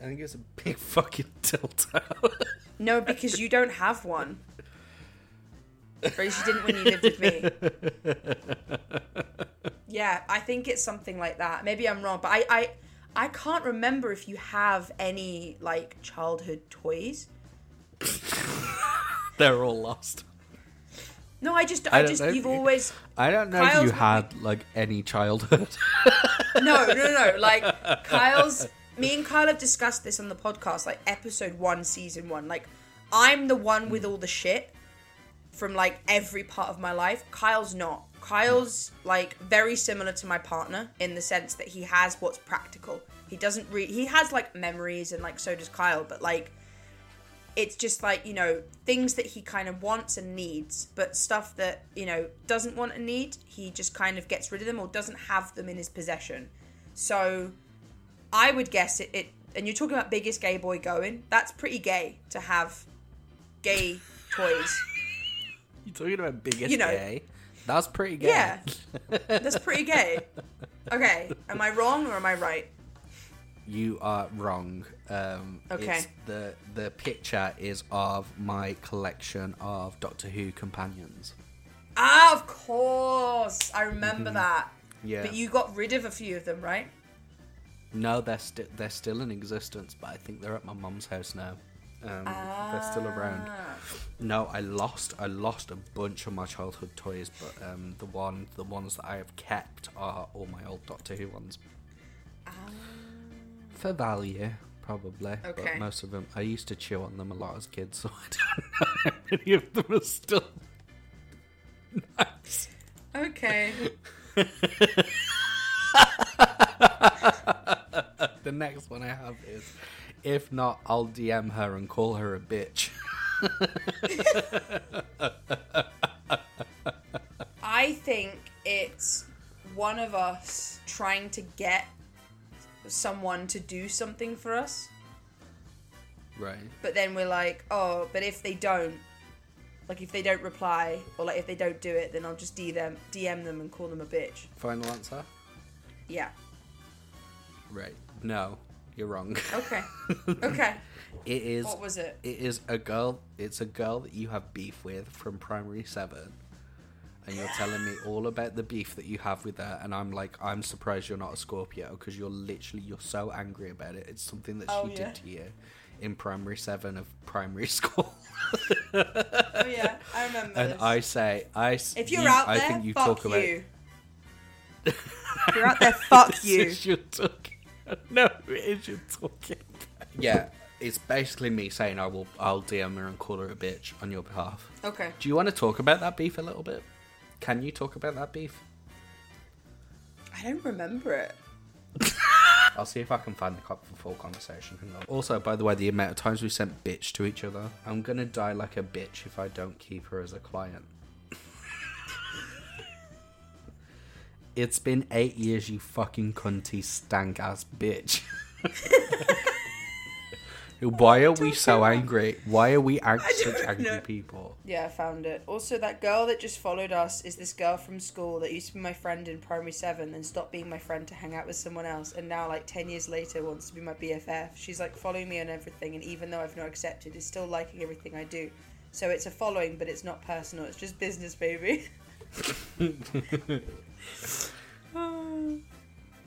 I think it's a big fucking dildo. No, because you don't have one. Or at least you didn't when you lived with me. Yeah, I think it's something like that. Maybe I'm wrong, but I, I, I can't remember if you have any like childhood toys. They're all lost. No, I just, I I, just, you've always. I don't know if you had like any childhood. No, no, no, no. Like Kyle's. Me and Kyle have discussed this on the podcast, like episode one, season one. Like, I'm the one with all the shit from like every part of my life. Kyle's not. Kyle's like very similar to my partner in the sense that he has what's practical. He doesn't re he has like memories and like so does Kyle, but like it's just like, you know, things that he kind of wants and needs, but stuff that, you know, doesn't want and need, he just kind of gets rid of them or doesn't have them in his possession. So I would guess it, it and you're talking about biggest gay boy going, that's pretty gay to have gay toys. you're talking about biggest You know. gay? That's pretty gay. Yeah. That's pretty gay. Okay, am I wrong or am I right? You are wrong. Um, Okay. It's the the picture is of my collection of Doctor Who companions. Ah, of course. I remember that. Mm-hmm. Yeah. But you got rid of a few of them, right? No, they're still they're still in existence, but I think they're at my mum's house now. Um, They're still around. Ah. No, I lost I lost a bunch of my childhood toys, but um, the one the ones that I have kept are all my old Doctor Who ones. For value, probably. But Okay. most of them, I used to chew on them a lot as kids, so I don't know how many of them are still. nice. Okay. The next one I have is, if not, I'll DM her and call her a bitch. I think it's one of us trying to get someone to do something for us, Right. but then we're like, oh, but if they don't, like if they don't reply or like if they don't do it, then I'll just DM them, DM them and call them a bitch. Final answer. Yeah. Right. No, you're wrong. Okay. Okay. It is. What was it? It is a girl. It's a girl that you have beef with from primary seven, and you're telling me all about the beef that you have with her, and I'm like, I'm surprised you're not a Scorpio because you're literally you're so angry about it. It's something that Oh, she yeah. did to you in primary seven of primary school, Oh yeah, I remember and this. I say, I. if you're you- out there, I think you fuck talk about. you. if you're out there, fuck This you. is you're talking. No, it is you're talking. Yeah, it's basically me saying I will. I'll DM her and call her a bitch on your behalf. Okay. Do you want to talk about that beef a little bit? Can you talk about that beef? I don't remember it. I'll see if I can find the cop for full conversation. Also, by the way, the amount of times we sent bitch to each other, I'm gonna die like a bitch if I don't keep her as a client. it's been eight years, you fucking cunty stank ass bitch. Why are we so angry? Why are we ang- such angry know. people? Yeah, I found it. Also, that girl that just followed us is this girl from school that used to be my friend in primary seven, then stopped being my friend to hang out with someone else, and now, like, 10 years later, wants to be my BFF. She's, like, following me on everything, and even though I've not accepted, is still liking everything I do. So it's a following, but it's not personal. It's just business, baby.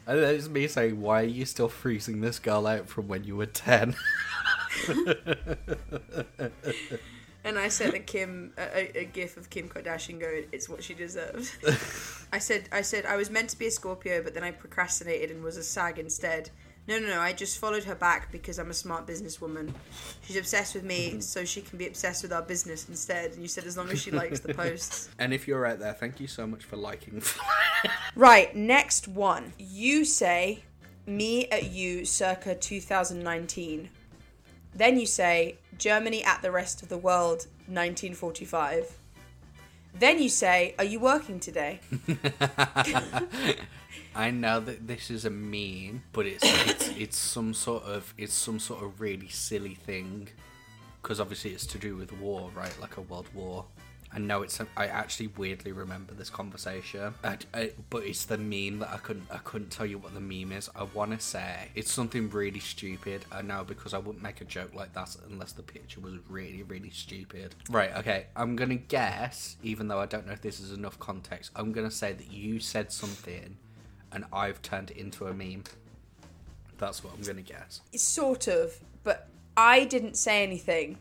And then it's me saying, "Why are you still freezing this girl out from when you were 10? And I sent a Kim a, a, a gif of Kim Kardashian going, "It's what she deserves." I said, I said I was meant to be a Scorpio, but then I procrastinated and was a Sag instead. No, no, no. I just followed her back because I'm a smart businesswoman. She's obsessed with me, so she can be obsessed with our business instead. And you said as long as she likes the posts. and if you're out there, thank you so much for liking. Right, next one. You say me at you circa 2019. Then you say Germany at the rest of the world 1945. Then you say, Are you working today? I know that this is a meme, but it's it's it's some sort of it's some sort of really silly thing, because obviously it's to do with war, right? Like a world war. I know it's. I actually weirdly remember this conversation, I, I, uh, but it's the meme that I couldn't. I couldn't tell you what the meme is. I want to say it's something really stupid. I know because I wouldn't make a joke like that unless the picture was really, really stupid. Right. Okay. I'm gonna guess, even though I don't know if this is enough context. I'm gonna say that you said something, and I've turned it into a meme. That's what I'm gonna guess. It's Sort of, but I didn't say anything.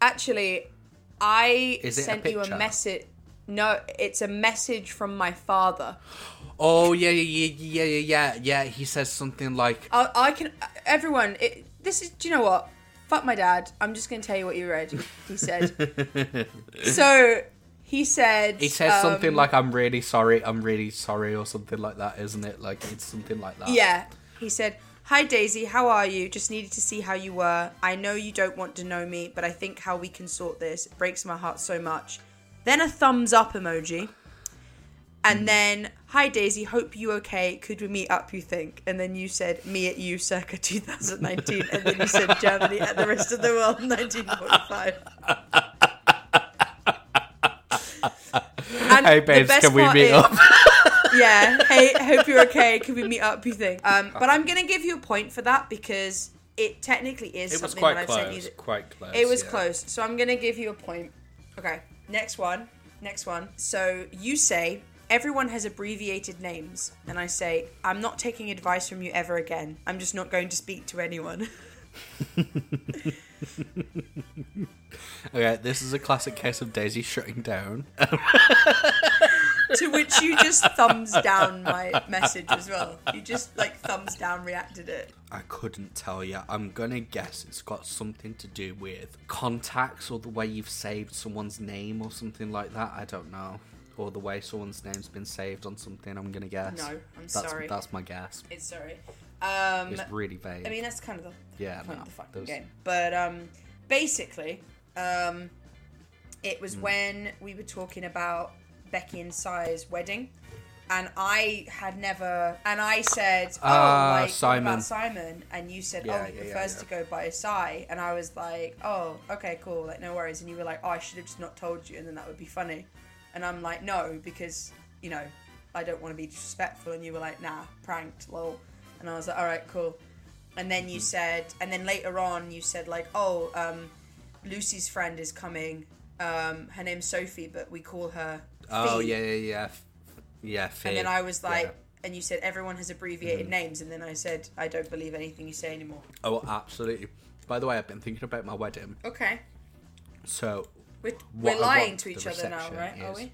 Actually, I it a sent you a message. No, it's a message from my father. Oh yeah, yeah, yeah, yeah, yeah, yeah. He says something like, I, I can. Everyone, it, this is. Do you know what? Fuck my dad. I'm just going to tell you what you read. He said. so he said. He says um, something like, "I'm really sorry, I'm really sorry," or something like that, isn't it? Like it's something like that. Yeah. He said, Hi Daisy, how are you? Just needed to see how you were. I know you don't want to know me, but I think how we can sort this it breaks my heart so much. Then a thumbs up emoji. And hmm. then, hi Daisy, hope you okay. Could we meet up, you think? And then you said, me at you circa 2019. And then you said, Germany at the rest of the world 1945. And Hey babes, best can we part meet is- up? Yeah. Hey, hope you're okay. Can we meet up? You think? Um, but I'm gonna give you a point for that because it technically is It was something quite that I've sent you. close. That, Quite close. it was yeah. close, so I'm gonna give you a point. Okay. Next one. Next one. So you say everyone has abbreviated names, and I say I'm not taking advice from you ever again. I'm just not going to speak to anyone. Okay, this is a classic case of Daisy shutting down. to which you just thumbs down my message as well. You just like thumbs down reacted it. I couldn't tell you. I'm gonna guess it's got something to do with contacts or the way you've saved someone's name or something like that. I don't know. Or the way someone's name's been saved on something. I'm gonna guess. No, I'm that's, sorry. That's my guess. It's sorry. Um, It's really vague. I mean, that's kind of the Yeah, point no, of the fucking those- game. But um, basically, um, it was when we were talking about Becky and Si's wedding, and I had never, and I said, "Oh, Ah, like what Simon. about Simon?" And you said, Yeah, "Oh, he yeah, yeah, prefers yeah. to go by Si," and I was like, "Oh, okay, cool, like no worries." And you were like, "Oh, I should have just not told you, and then that would be funny." And I'm like, "No, because you know, I don't want to be disrespectful." And you were like, "Nah, pranked, lol." And I was like, "All right, cool." And then you said, and then later on you said like, "Oh, um, Lucy's friend is coming. Um, her name's Sophie, but we call her." Oh Fee." yeah, yeah, yeah, yeah. Fee. And then I was like, Yeah. and you said everyone has abbreviated Mm-hmm. names, and then I said I don't believe anything you say anymore. oh, absolutely. By the way, I've been thinking about my wedding. Okay, So we're, we're lying to each other now, right? Are we?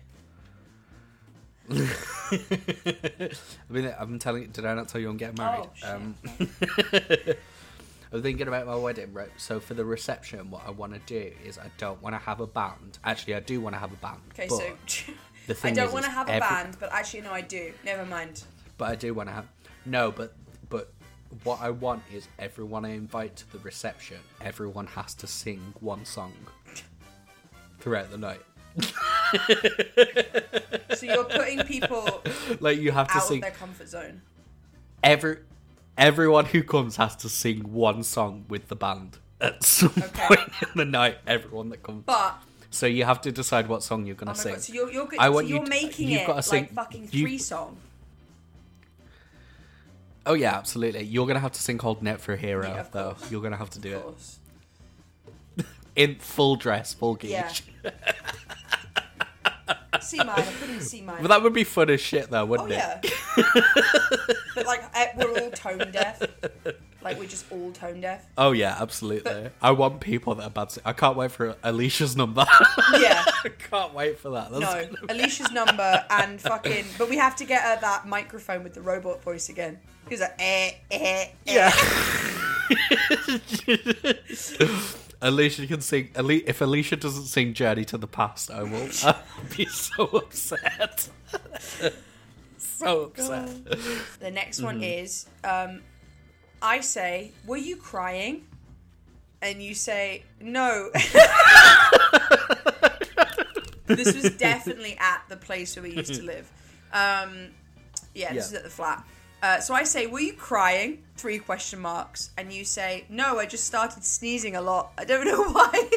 I mean, I'm telling. Did I not tell you I'm getting married? Oh, shit. Um, I'm thinking about my wedding, right? So for the reception, what I want to do is I don't want to have a band. Actually, I do want to have a band. Okay, so the thing I don't want to have a band, but actually no, I do. Never mind. But I do want to have. No, but but what I want is everyone I invite to the reception. Everyone has to sing one song throughout the night. So you're putting people Like you have to out of sing their comfort zone. every everyone who comes has to sing one song with the band at some Okay. point in the night. Everyone that comes, But so you have to decide what song you're oh gonna my sing. god, so you're you're, I so want you you're to- making you've it gotta sing- like fucking you- three song. oh yeah, absolutely. You're gonna have to sing "Holding Out for a Hero" Yeah, though. You're gonna have to do it in full dress, full gear. Yeah. C minor, C minor. But that would be fun as shit, though, wouldn't oh it? yeah. but like eh, we're all tone deaf. Like we're just all tone deaf. Oh yeah, absolutely. I want people that are bad. I can't wait for Alicia's number. Yeah. I can't wait for that. That's No, Alicia's number and fucking. But we have to get her that microphone with the robot voice again. He's like, eh, eh, eh. Yeah. Alicia can sing. Ali- If Alicia doesn't sing "Journey to the Past," I will I'll be so upset. so upset. The next one is, um, I say, were you crying? And you say, no. this was definitely at the place where we used to live. Um, yeah, this Yeah. is at the flat. Uh, so I say, were you crying? Three question marks. And you say, no, I just started sneezing a lot. I don't know why.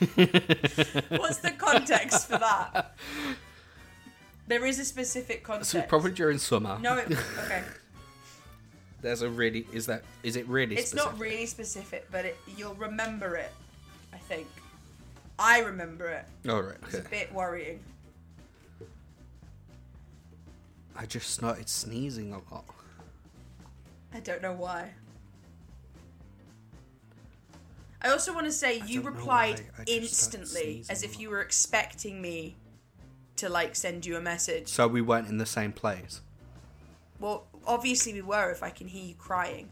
What's the context for that? There is a specific context. So probably during summer. No, it, okay. There's a really. Is that? Is it really? It's specific? not really specific, but it, you'll remember it. I think. I remember it. All right. It's a bit worrying. I just started sneezing a lot. I don't know why. I also want to say you replied I just started instantly as if you were expecting me to like send you a message. So we weren't in the same place. Well, obviously we were if I can hear you crying.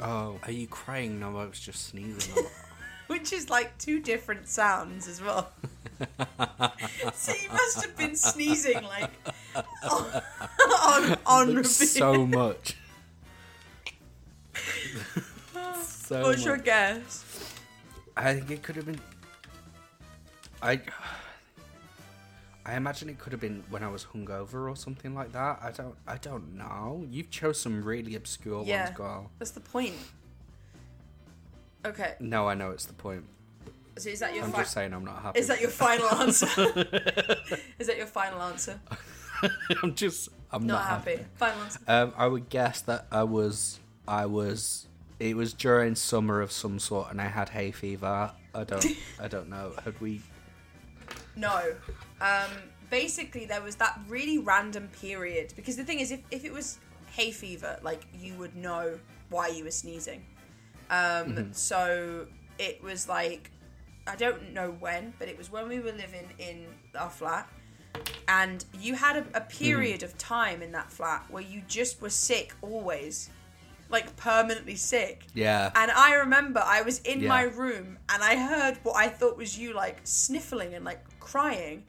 Oh, are you crying? No, I was just sneezing a lot. Which is like two different sounds as well. so you must have been sneezing like on on, on so much. so What's your guess? I think it could have been. I. I imagine it could have been when I was hungover or something like that. I don't. I don't know. You've chose some really obscure Yeah. ones, girl. That's the point. Okay, No, I know it's the point. so is that your I'm fi- just saying I'm not happy. is that your final answer? is that your final answer? I'm just. I'm Not not, happy. Final answer. Um, I would guess that I was. I was. It was during summer of some sort, and I had hay fever. I don't. I don't know. Had we? No. Um, basically, there was that really random period because the thing is, if, if it was hay fever, like you would know why you were sneezing. Um, So it was like I don't know when, but it was when we were living in our flat, and you had a, a period of time in that flat where you just were sick always, like permanently sick. Yeah. And I remember I was in Yeah. my room and I heard what I thought was you like sniffling and like crying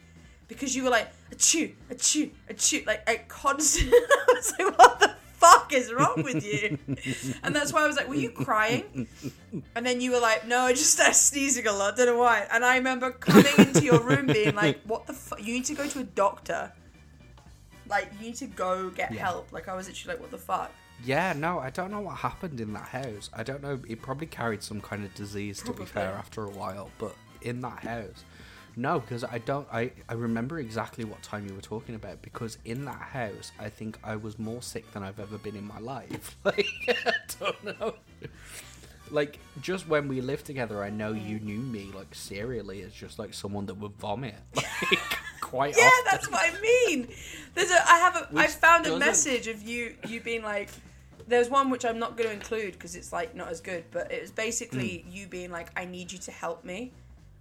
because you were like achoo, achoo, achoo, like a constant. I was like, what the fuck is wrong with you? and that's why I was like, were you crying? And then you were like, no, I just started sneezing a lot. Don't know why. And I remember coming into your room being like, what the fuck? You need to go to a doctor. Like, you need to go get Yeah. help. Like, I was actually like, what the fuck? Yeah, no, I don't know what happened in that house. I don't know. It probably carried some kind of disease, to be fair, after a while. But in that house, no, because I don't. I I remember exactly what time you were talking about. Because in that house, I think I was more sick than I've ever been in my life. Like I don't know. Like just when we lived together, I know you knew me like serially as just like someone that would vomit. Like quite Yeah, often. that's what I mean. There's a I have a I Which found a message of you you being like there's one which I'm not going to include because it's like not as good, but it was basically Hmm. you being like I need you to help me.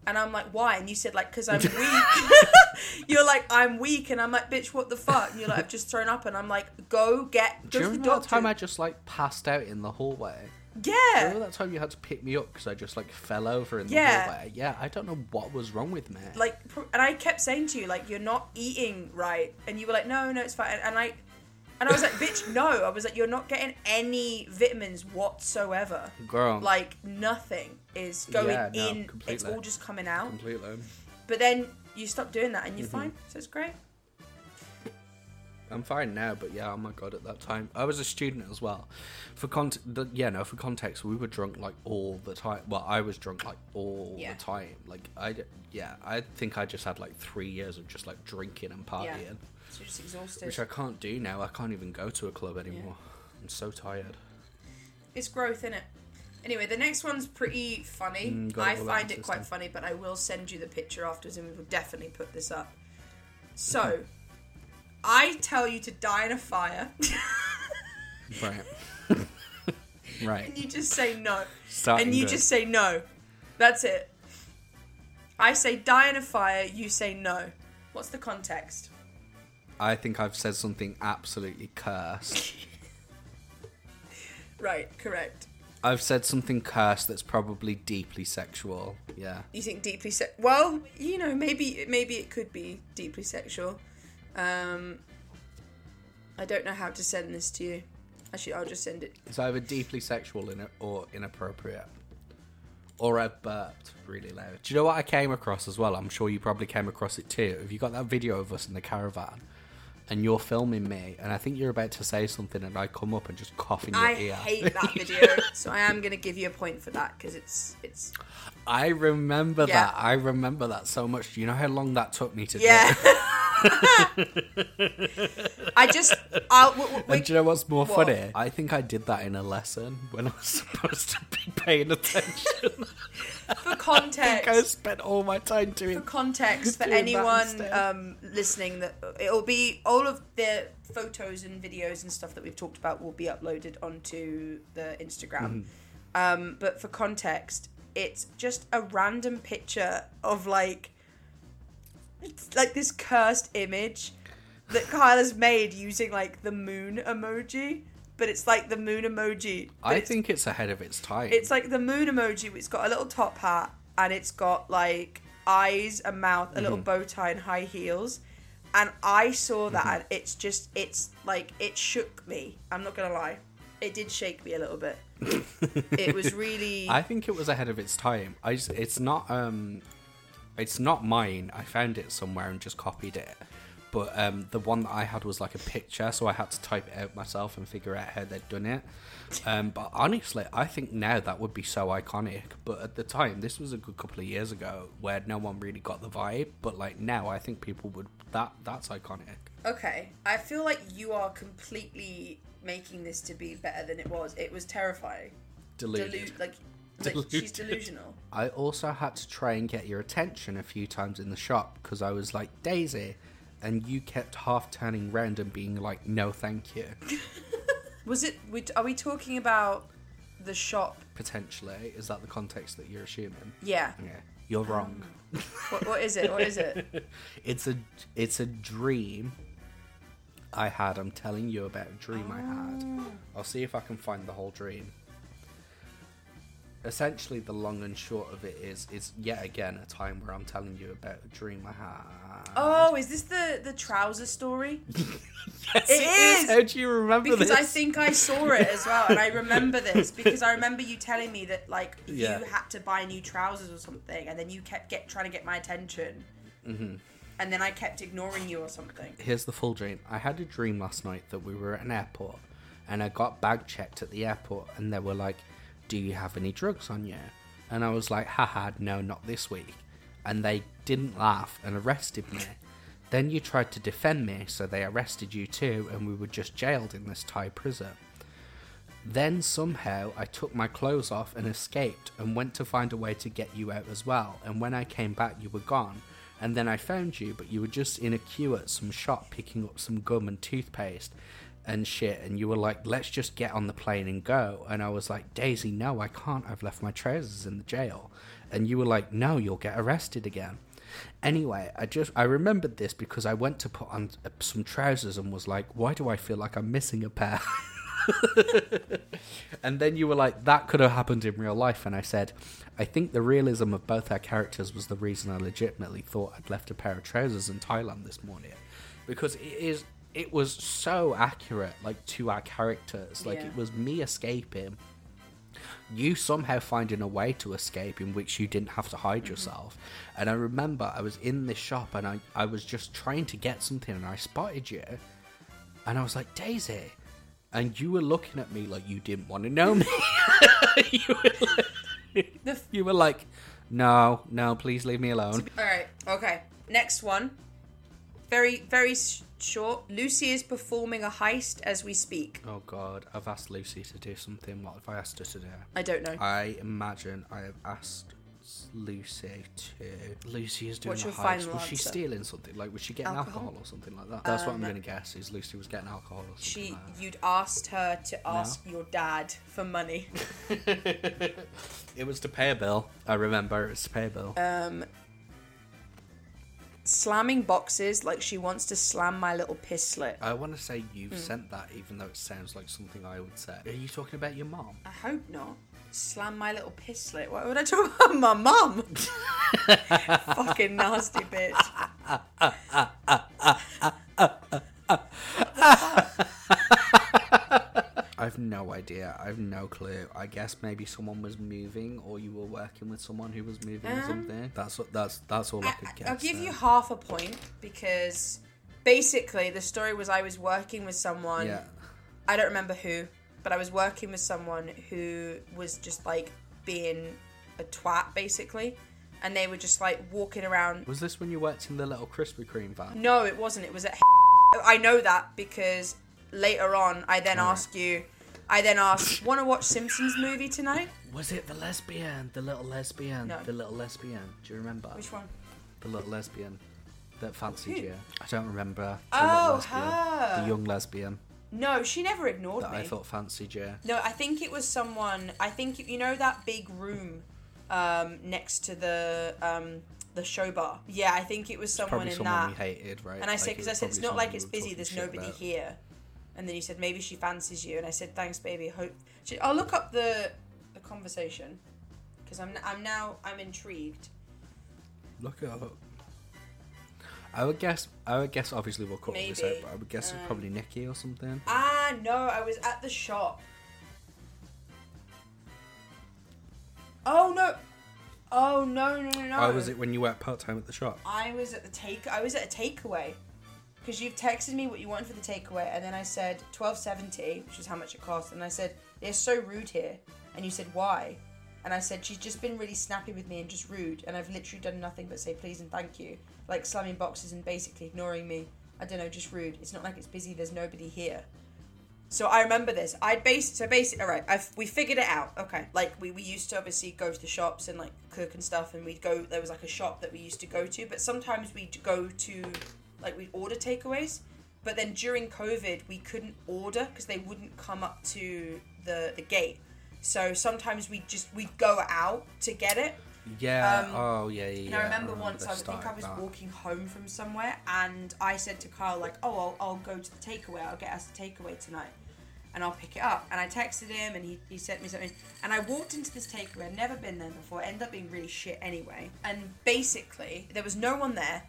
And I'm like, why? And you said like, cause I'm weak. you're like, I'm weak, and I'm like, bitch, what the fuck? And you're like, I've just thrown up, and I'm like, go get, Do you to the remember that doctor. time I just like passed out in the hallway? yeah, Remember that time you had to pick me up because I just like fell over in the Yeah. hallway? Yeah, I don't know what was wrong with me. like pr- and I kept saying to you like you're not eating right and you were like no no it's fine and I and I was like bitch no I was like you're not getting any vitamins whatsoever Girl, like nothing is going Yeah, no, in it's all just coming out completely. but then you stop doing that and you're Mm-hmm. fine so it's great I'm fine now, but yeah, oh my god, at that time I was a student as well. For con, the, yeah, no, for context, we were drunk like all the time. Well, I was drunk like all Yeah. the time. Like I, yeah, I think I just had like three years of just like drinking and partying, yeah so you're just exhausted which I can't do now. I can't even go to a club anymore. I'm so tired. it's growth in it anyway the next one's pretty funny Mm, I find it quite funny but I will send you the picture afterwards and we will definitely put this up so I tell you to die in a fire, Right. right. and you just say no. Starting and you good. just say no. That's it. I say die in a fire, you say no. What's the context? I think I've said something absolutely cursed. Right, correct. I've said something cursed that's probably deeply sexual. Yeah. You think deeply se- well, you know, maybe maybe it could be deeply sexual. Um I don't know how to send this to you. Actually, I'll just send it. It's either deeply sexual in it or inappropriate. Or I've burped really loud. Do you know what I came across as well? I'm sure you probably came across it too. Have you got that video of us in the caravan? And you're filming me, and I think you're about to say something, and I come up and just cough in your I ear. I hate that video, so I am going to give you a point for that because it's it's I remember Yeah. that. I remember that so much. Do you know how long that took me to yeah. do? I just I'll w- w- And do you know what's more What? funny? I think I did that in a lesson when I was supposed to be paying attention. for context, I context. spent all my time doing For context, for anyone um, listening, that it'll be all of the photos and videos and stuff that we've talked about will be uploaded onto the Instagram. Um, but for context, it's just a random picture of like, it's like this cursed image that Kyle has made using like the moon emoji, but it's like the moon emoji. I it's- think it's ahead of its time. it's like the moon emoji. It's got a little top hat and it's got like eyes, a mouth, a little Mm-hmm. bow tie, and high heels. And I saw that, Mm-hmm. and it's just, it's like it shook me. I'm not gonna lie, it did shake me a little bit. it was really. I think it was ahead of its time. I just, it's not um it's not mine. I found it somewhere and just copied it. But um, the one that I had was like a picture, so I had to type it out myself and figure out how they'd done it. Um, but honestly, I think now that would be so iconic. But at the time, this was a good couple of years ago, where no one really got the vibe. But like now, I think people would that that's iconic. Okay, I feel like you are completely making this to be better than it was. It was terrifying. Deluded. Delu- like, like she's delusional. I also had to try and get your attention a few times in the shop because I was like Daisy, and you kept half turning round and being like, "No, thank you." Was it? Are we talking about the shop? Potentially, is that the context that you're assuming? Yeah. Yeah, you're um, wrong. What, what is it? What is it? It's a it's a dream I had. I'm telling you about a dream I had. Oh. I'll see if I can find the whole dream. Essentially, the long and short of it is is yet again a time where I'm telling you about a dream I had. Oh, is this the the trouser story? yes, it it is! How do you remember this? Because this? I think I saw it as well, and I remember this because I remember you telling me that like Yeah. you had to buy new trousers or something, and then you kept get trying to get my attention, Mm-hmm. and then I kept ignoring you or something. Here's the full dream. I had a dream last night that we were at an airport and I got bag checked at the airport and they were like, Do you have any drugs on you? And I was like, haha, no, not this week. And they didn't laugh and arrested me. then you tried to defend me, so they arrested you too, and we were just jailed in this Thai prison. Then somehow I took my clothes off and escaped and went to find a way to get you out as well. And when I came back, you were gone. And then I found you, but you were just in a queue at some shop picking up some gum and toothpaste and shit. And you were like, let's just get on the plane and go. And I was like, Daisy, no, I can't. I've left my trousers in the jail. And you were like, no, you'll get arrested again. Anyway, I just I remembered this because I went to put on uh, some trousers and was like, why do I feel like I'm missing a pair? and then you were like, that could have happened in real life. And I said, I think the realism of both our characters was the reason I legitimately thought I'd left a pair of trousers in Thailand this morning. Because it is, it was so accurate, like, to our characters. Like, Yeah. it was me escaping. You somehow finding a way to escape in which you didn't have to hide mm-hmm. yourself. And I remember I was in this shop and I, I was just trying to get something and I spotted you. And I was like, Daisy. And you were looking at me like you didn't want to know me. you, were like, you were like, no, no, please leave me alone. All right. Okay. Next one. Very very short. Lucy is performing a heist as we speak. Oh God, I've asked Lucy to do something. What have I asked her to do? I don't know. I imagine I have asked Lucy to. Lucy is doing What's the your hikes. final Was she answer? stealing something? Like, was she getting Alcohol? alcohol, or something like that? That's what I'm Um, going to guess. Is Lucy was getting alcohol or something She, like you'd asked her to ask your dad for money. that. it was to pay a bill. I remember it was to pay a bill. Um, slamming boxes like she wants to slam my little piss slit. I want to say you've Hmm. sent that, even though it sounds like something I would say. Are you talking about your mom? I hope not. Slam my little piss slit. Why would I talk about my mum? Fucking nasty bitch. No idea. I've no clue. I guess maybe someone was moving, or you were working with someone who was moving or Um, something. That's what. That's that's all I, I, could I- guess. I'll give you there. half a point because basically the story was I was working with someone. Yeah. I don't remember who, but I was working with someone who was just like being a twat basically, and they were just like walking around. Was this when you worked in the little Krispy Kreme van? No, it wasn't. It was at. I know that because later on I then asked you. I then asked, "Want to watch Simpsons movie tonight?" Was it the lesbian? The little lesbian? No. The little lesbian? Do you remember? Which one? The little lesbian that fancied Who? you. I don't remember. The Oh, lesbian. her. The young lesbian No, she never ignored that me. I thought fancied you. No, I think it was someone. I think you know that big room um, next to the um, the show bar. Yeah, I think it was someone Probably in someone that. we hated, right? And I said because I said it's not like it's busy. There's nobody here. And then you said maybe she fancies you, and I said thanks, baby. Hope she, I'll look up the the conversation because I'm I'm now I'm intrigued. Look it up. I would guess. I would guess. Obviously, we'll cut this out, but I would guess um, it's probably Nikki or something. Ah no, I was at the shop. Oh no! Oh no no no no! Why was it when you worked part time at the shop? I was at the take. I was at a takeaway, because you've texted me what you wanted for the takeaway, and then I said twelve seventy, which is how much it cost, and I said they're so rude here, and you said why, and I said she's just been really snappy with me and just rude, and I've literally done nothing but say please and thank you, like slamming boxes and basically ignoring me. I don't know, just rude. It's not like it's busy. There's nobody here. So I remember this. I based so basically, all right. I've, we figured it out. Okay, like we, we used to obviously go to the shops and like cook and stuff, and we'd go. There was like a shop that we used to go to, but sometimes we'd go to like we'd order takeaways. But then during COVID, we couldn't order because they wouldn't come up to the the gate. So sometimes we just we'd go out to get it. Yeah. Um, oh yeah. Yeah. And yeah, I remember once the I think I was that. walking home from somewhere and I said to Carl like, "Oh, I'll, I'll go to the takeaway. I'll get us a takeaway tonight." And I'll pick it up. And I texted him and he, he sent me something. And I walked into this takeaway. I'd never been there before. It ended up being really shit anyway. And basically, there was no one there.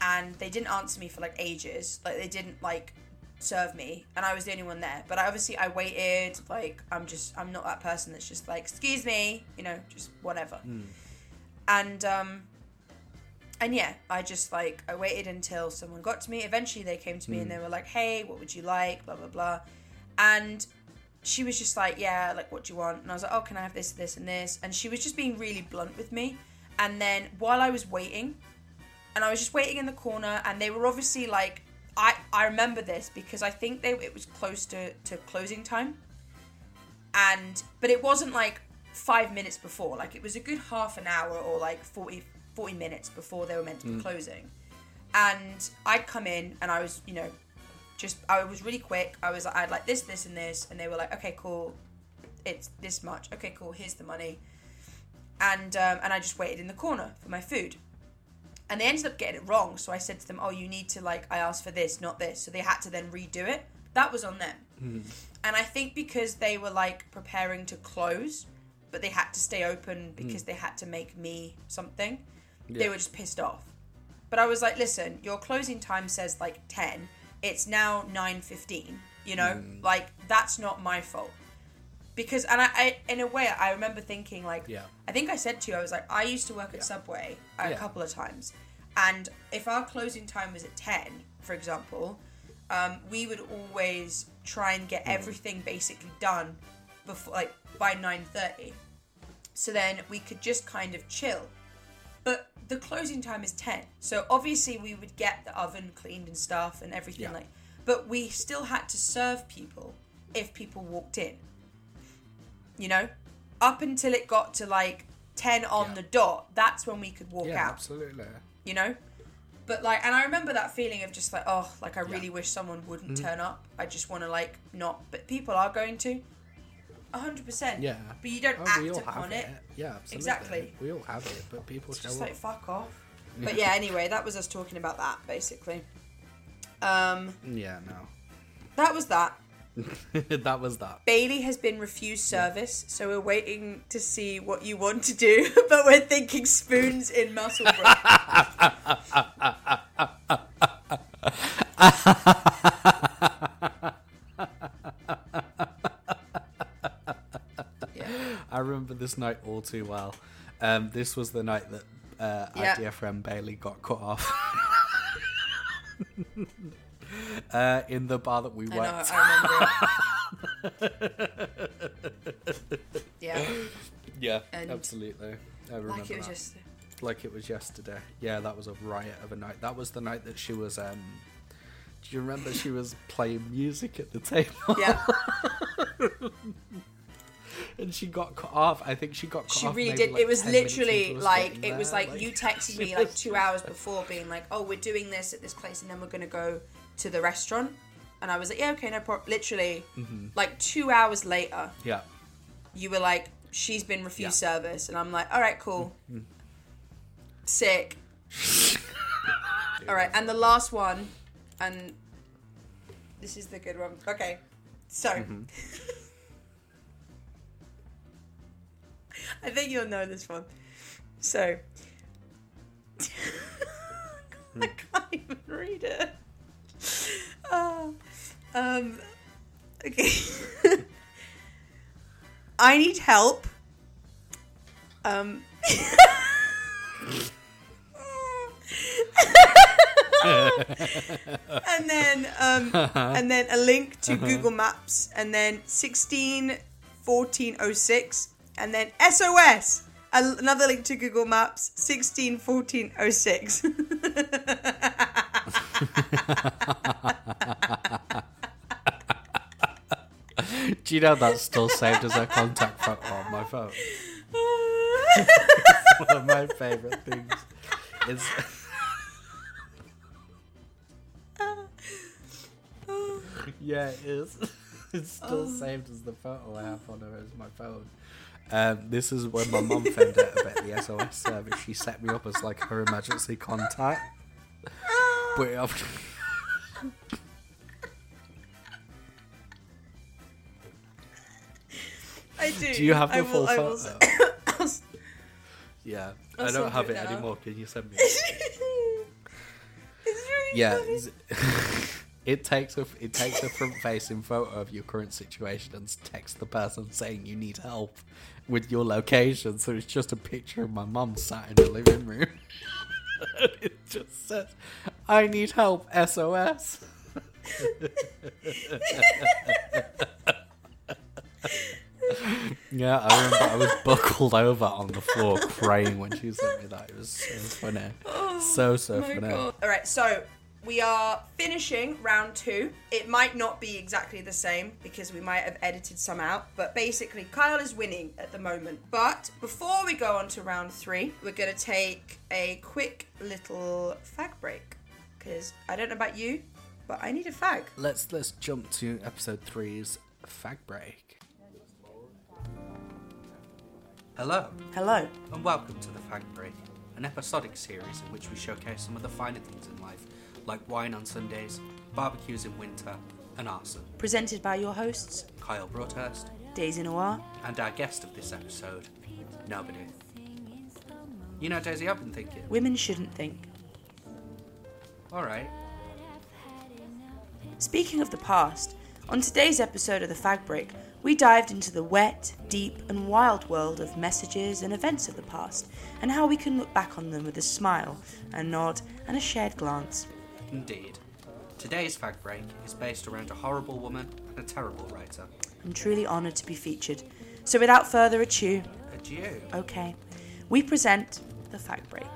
And they didn't answer me for like ages. Like, they didn't like serve me. And I was the only one there. But I, obviously, I waited. Like, I'm just, I'm not that person that's just like, excuse me, you know, just whatever and um and yeah i just like i waited until someone got to me eventually they came to me and they were like hey what would you like blah blah blah and she was just like yeah like what do you want and i was like oh can i have this this and this and she was just being really blunt with me and then while i was waiting and i was just waiting in the corner and they were obviously like i i remember this because i think they it was close to to closing time. And but it wasn't like five minutes before. Like it was a good half an hour or like 40, 40 minutes before they were meant to be closing. And i'd come in and i was you know just i was really quick. I was i'd like this this and this and they were like okay cool. It's this much. Okay cool. Here's the money. And um, and i just waited in the corner for my food and they ended up getting it wrong so i said to them oh you need to like i asked for this not this so they had to then redo it that was on them hmm. and I think because they were like preparing to close, but they had to stay open hmm. because they had to make me something, they were just pissed off. But I was like, listen, your closing time says like 10. It's now 9:15, you know? Hmm. Like that's not my fault. Because and I, I in a way I remember thinking like Yeah. I think I said to you I was like I used to work at Subway a Yeah. couple of times. And if our closing time was at 10, for example, um, we would always try and get everything basically done before like by 9.30 so then we could just kind of chill but the closing time is 10 so obviously we would get the oven cleaned and stuff and everything Yeah. like but we still had to serve people if people walked in you know up until it got to like 10 on Yeah. the dot, that's when we could walk Yeah, out absolutely. you know but like and i remember that feeling of just like oh like i really Yeah. Mm-hmm. wish someone wouldn't turn up i just want to like not but people are going to 100% Yeah. but you don't Oh, we all act have upon it, Yeah, absolutely. Exactly. We all have it, but people it's just up. like fuck off but yeah anyway that was us talking about that basically um Yeah, no. that was that that was that. Bailey has been refused service, so we're waiting to see what you want to do. But we're thinking spoons in Musselburgh. yeah. I remember this night all too well. Um, this was the night that uh, our Yeah. dear friend Bailey got cut off. uh, in the bar that we I know. I remember. yeah, yeah, And- absolutely. I remember like it was that. just. like it was yesterday. Yeah, that was a riot of a night. That was the night that she was. um Do you remember she was playing music at the table? Yeah, and she got cut off. I think she got cut she really did. like, it was literally like it was there, like you texted me like two hours before, being like, "Oh, we're doing this at this place, and then we're gonna go to the restaurant." And I was like, "Yeah, okay, no problem." Literally, Mm-hmm. like two hours later, Yeah. you were like, "She's been refused Yeah. service," and I'm like, "All right, cool, sick." All right, and the last one, and this is the good one. Okay, so I think you'll know this one. So I can't even read it. Oh, um, okay. I need help. Um. and then um, and then a link to Google Maps and then 16 1406 and then SOS another link to Google Maps 16 1406 Do you know that's still saved as a contact photo on my phone? One of my favourite things is. yeah, it is. It's still saved as the photo I have on her as my phone. Um, this is when my mum found out about the SOS service. She set me up as like her emergency contact. But it- ah, I do. do you have the I full I will photo? s- yeah, I'll I don't have it it now. anymore. Can you send me? it's really Yeah, funny. it takes a it takes a front facing photo of your current situation and text the person saying you need help with your location. So it's just a picture of my mum sat in the living room. And it just says, "I need help, SOS." yeah, I remember I was buckled over on the floor crying when she sent me that. It was so funny, oh so so Oh funny. God. All right, so we are finishing round two. It might not be exactly the same because we might have edited some out, but basically, Kyle is winning at the moment. But before we go on to round three, we're going to take a quick little fag break because I don't know about you, but I need a fag. Let's let's jump to episode three's fag break. Hello, Hello. and welcome to the Fag Break, an episodic series in which we showcase some of the finer things in life, like wine on Sundays, barbecues in winter, and arson. Presented by your hosts, Kyle Broadhurst, Daisy Noir. and our guest of this episode, Nobody. You know, Daisy, I've been thinking. Women shouldn't think. Alright, Speaking of the past, on today's episode of the Fag Break, we dived into the wet, deep, and wild world of messages and events of the past, and how we can look back on them with a smile, a nod, and a shared glance. Indeed. Today's Fag Break is based around a horrible woman and a terrible writer. I'm truly honoured to be featured. So without further ado, Adieu. okay, we present the Fag Break.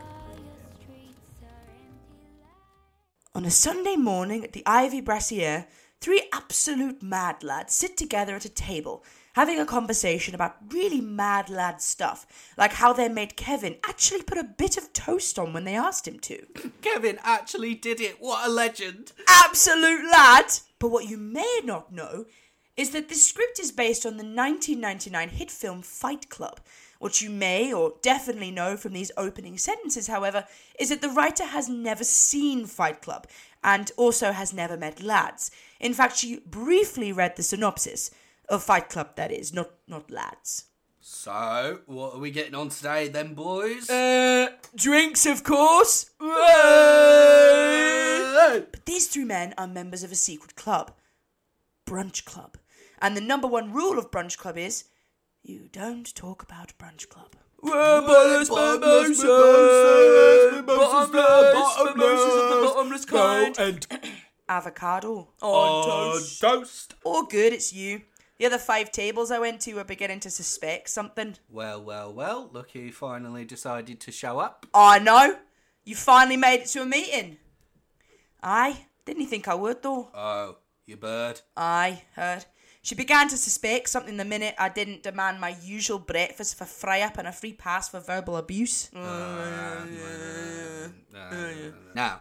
On a Sunday morning at the Ivy Brasserie, three absolute mad lads sit together at a table, having a conversation about really mad lad stuff, like how their mate Kevin actually put a bit of toast on when they asked him to. Kevin actually did it. What a legend. Absolute lad! But what you may not know is that this script is based on the 1999 hit film Fight Club. What you may or definitely know from these opening sentences, however, is that the writer has never seen Fight Club and also has never met lads. In fact, she briefly read the synopsis of Fight Club, that is, not not lads. So, what are we getting on today then, boys? Uh, drinks, of course. But these three men are members of a secret club, Brunch Club. And the number one rule of Brunch Club is you don't talk about Brunch Club. Bottomless mimosas, mimosas, bottomless, mimosas of the bottomless kind. and avocado on toast. Or good, it's you. The other five tables I went to were beginning to suspect something. Well, well, well, look who finally decided to show up. I know. You finally made it to a meeting. Aye. Didn't you think I would, though? Oh, you bird. Aye, heard. She began to suspect something the minute I didn't demand my usual breakfast for fry up and a free pass for verbal abuse. Now,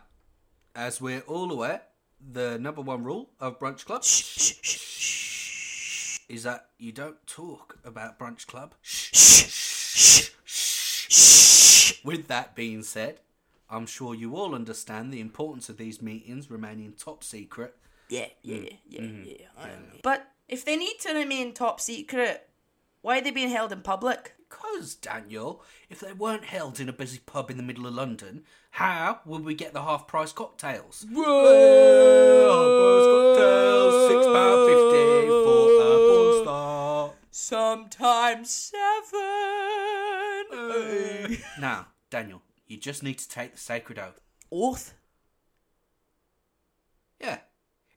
as we're all aware, the number one rule of Brunch Club Shh, shh, shh, is that you don't talk about Brunch Club. shh, shh. With that being said, I'm sure you all understand the importance of these meetings remaining top secret. Yeah, yeah, mm. yeah, mm-hmm. yeah. I know. But if they need to remain top secret, why are they being held in public? Because, Daniel, if they weren't held in a busy pub in the middle of London, how would we get the half price cocktails? Half-price cocktails, six pound fifty for a porn star. Sometimes seven. Uh, now, Daniel, you just need to take the sacred oath. Oath? Yeah.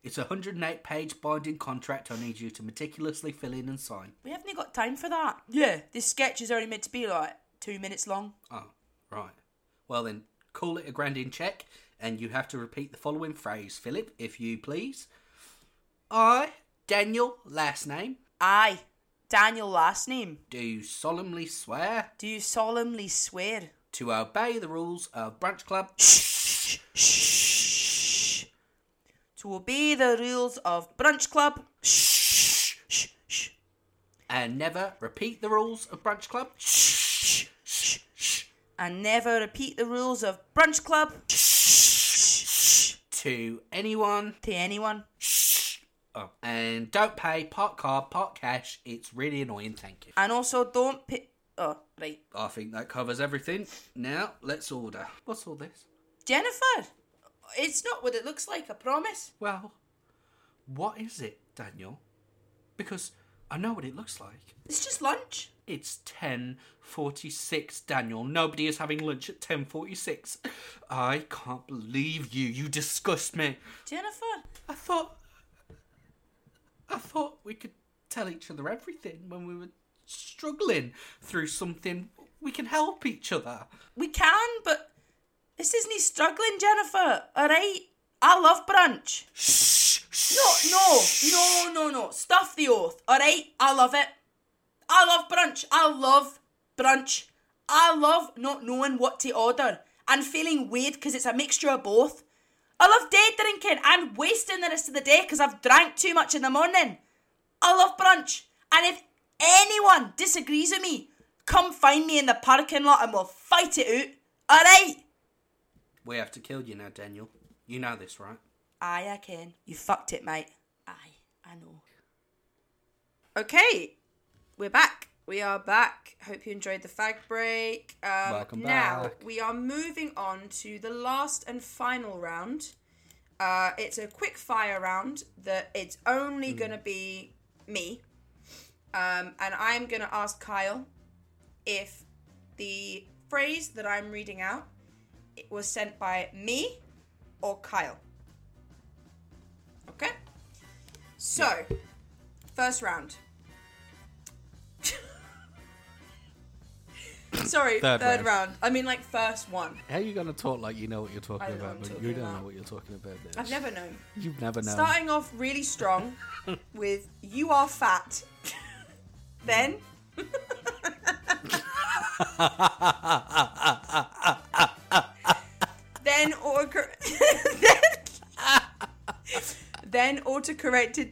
It's a 108 page binding contract I need you to meticulously fill in and sign. We haven't got time for that. Yeah, this sketch is only meant to be like two minutes long. Oh, right. Well then, call it a grand in check, and you have to repeat the following phrase, Philip, if you please. I, Daniel, last name, Aye. Daniel last name. do you solemnly swear Do you solemnly swear? to obey the rules of Brunch Club Shh, shh. To obey the rules of Brunch Club. Shh, shh, shh. and never repeat the rules of Brunch Club. Shh, shh, shh. And never repeat the rules of Brunch Club. Shh, shh. To anyone. To anyone. Oh. And don't pay part card, part cash. It's really annoying, thank you. And also don't pay. Oh, right. I think that covers everything. Now, let's order. What's all this? Jennifer! It's not what it looks like, I promise. Well, what is it, Daniel? Because I know what it looks like. It's just lunch. It's 10:46, Daniel. Nobody is having lunch at 10:46. I can't believe you. You disgust me. Jennifer! I thought I thought we could tell each other everything when we were struggling through something. We can help each other. We can, but this isn't struggling, Jennifer. Alright? I love brunch. Shh. No, no, no, no, no. Stuff the oath. Alright? I love it. I love brunch. I love brunch. I love not knowing what to order and feeling weird because it's a mixture of both. I love day drinking and wasting the rest of the day because I've drank too much in the morning. I love brunch. And if anyone disagrees with me, come find me in the parking lot and we'll fight it out. Alright? We have to kill you now, Daniel. You know this, right? Aye, I can. You fucked it, mate. Aye, I know. Okay, we're back. We are back. Hope you enjoyed the fag break. Um, Welcome now, back. we are moving on to the last and final round. Uh, it's a quick fire round that it's only going to be me. Um, and I'm going to ask Kyle if the phrase that I'm reading out it was sent by me or Kyle. Okay? So, first round. Sorry, Third third, round. round. I mean, like, first one. How are you going to talk like you know what you're talking I know about, what I'm but you don't know what you're talking about? Bitch. I've never known. You've never known. Starting off really strong with You Are Fat. Then. then auto then, then autocorrected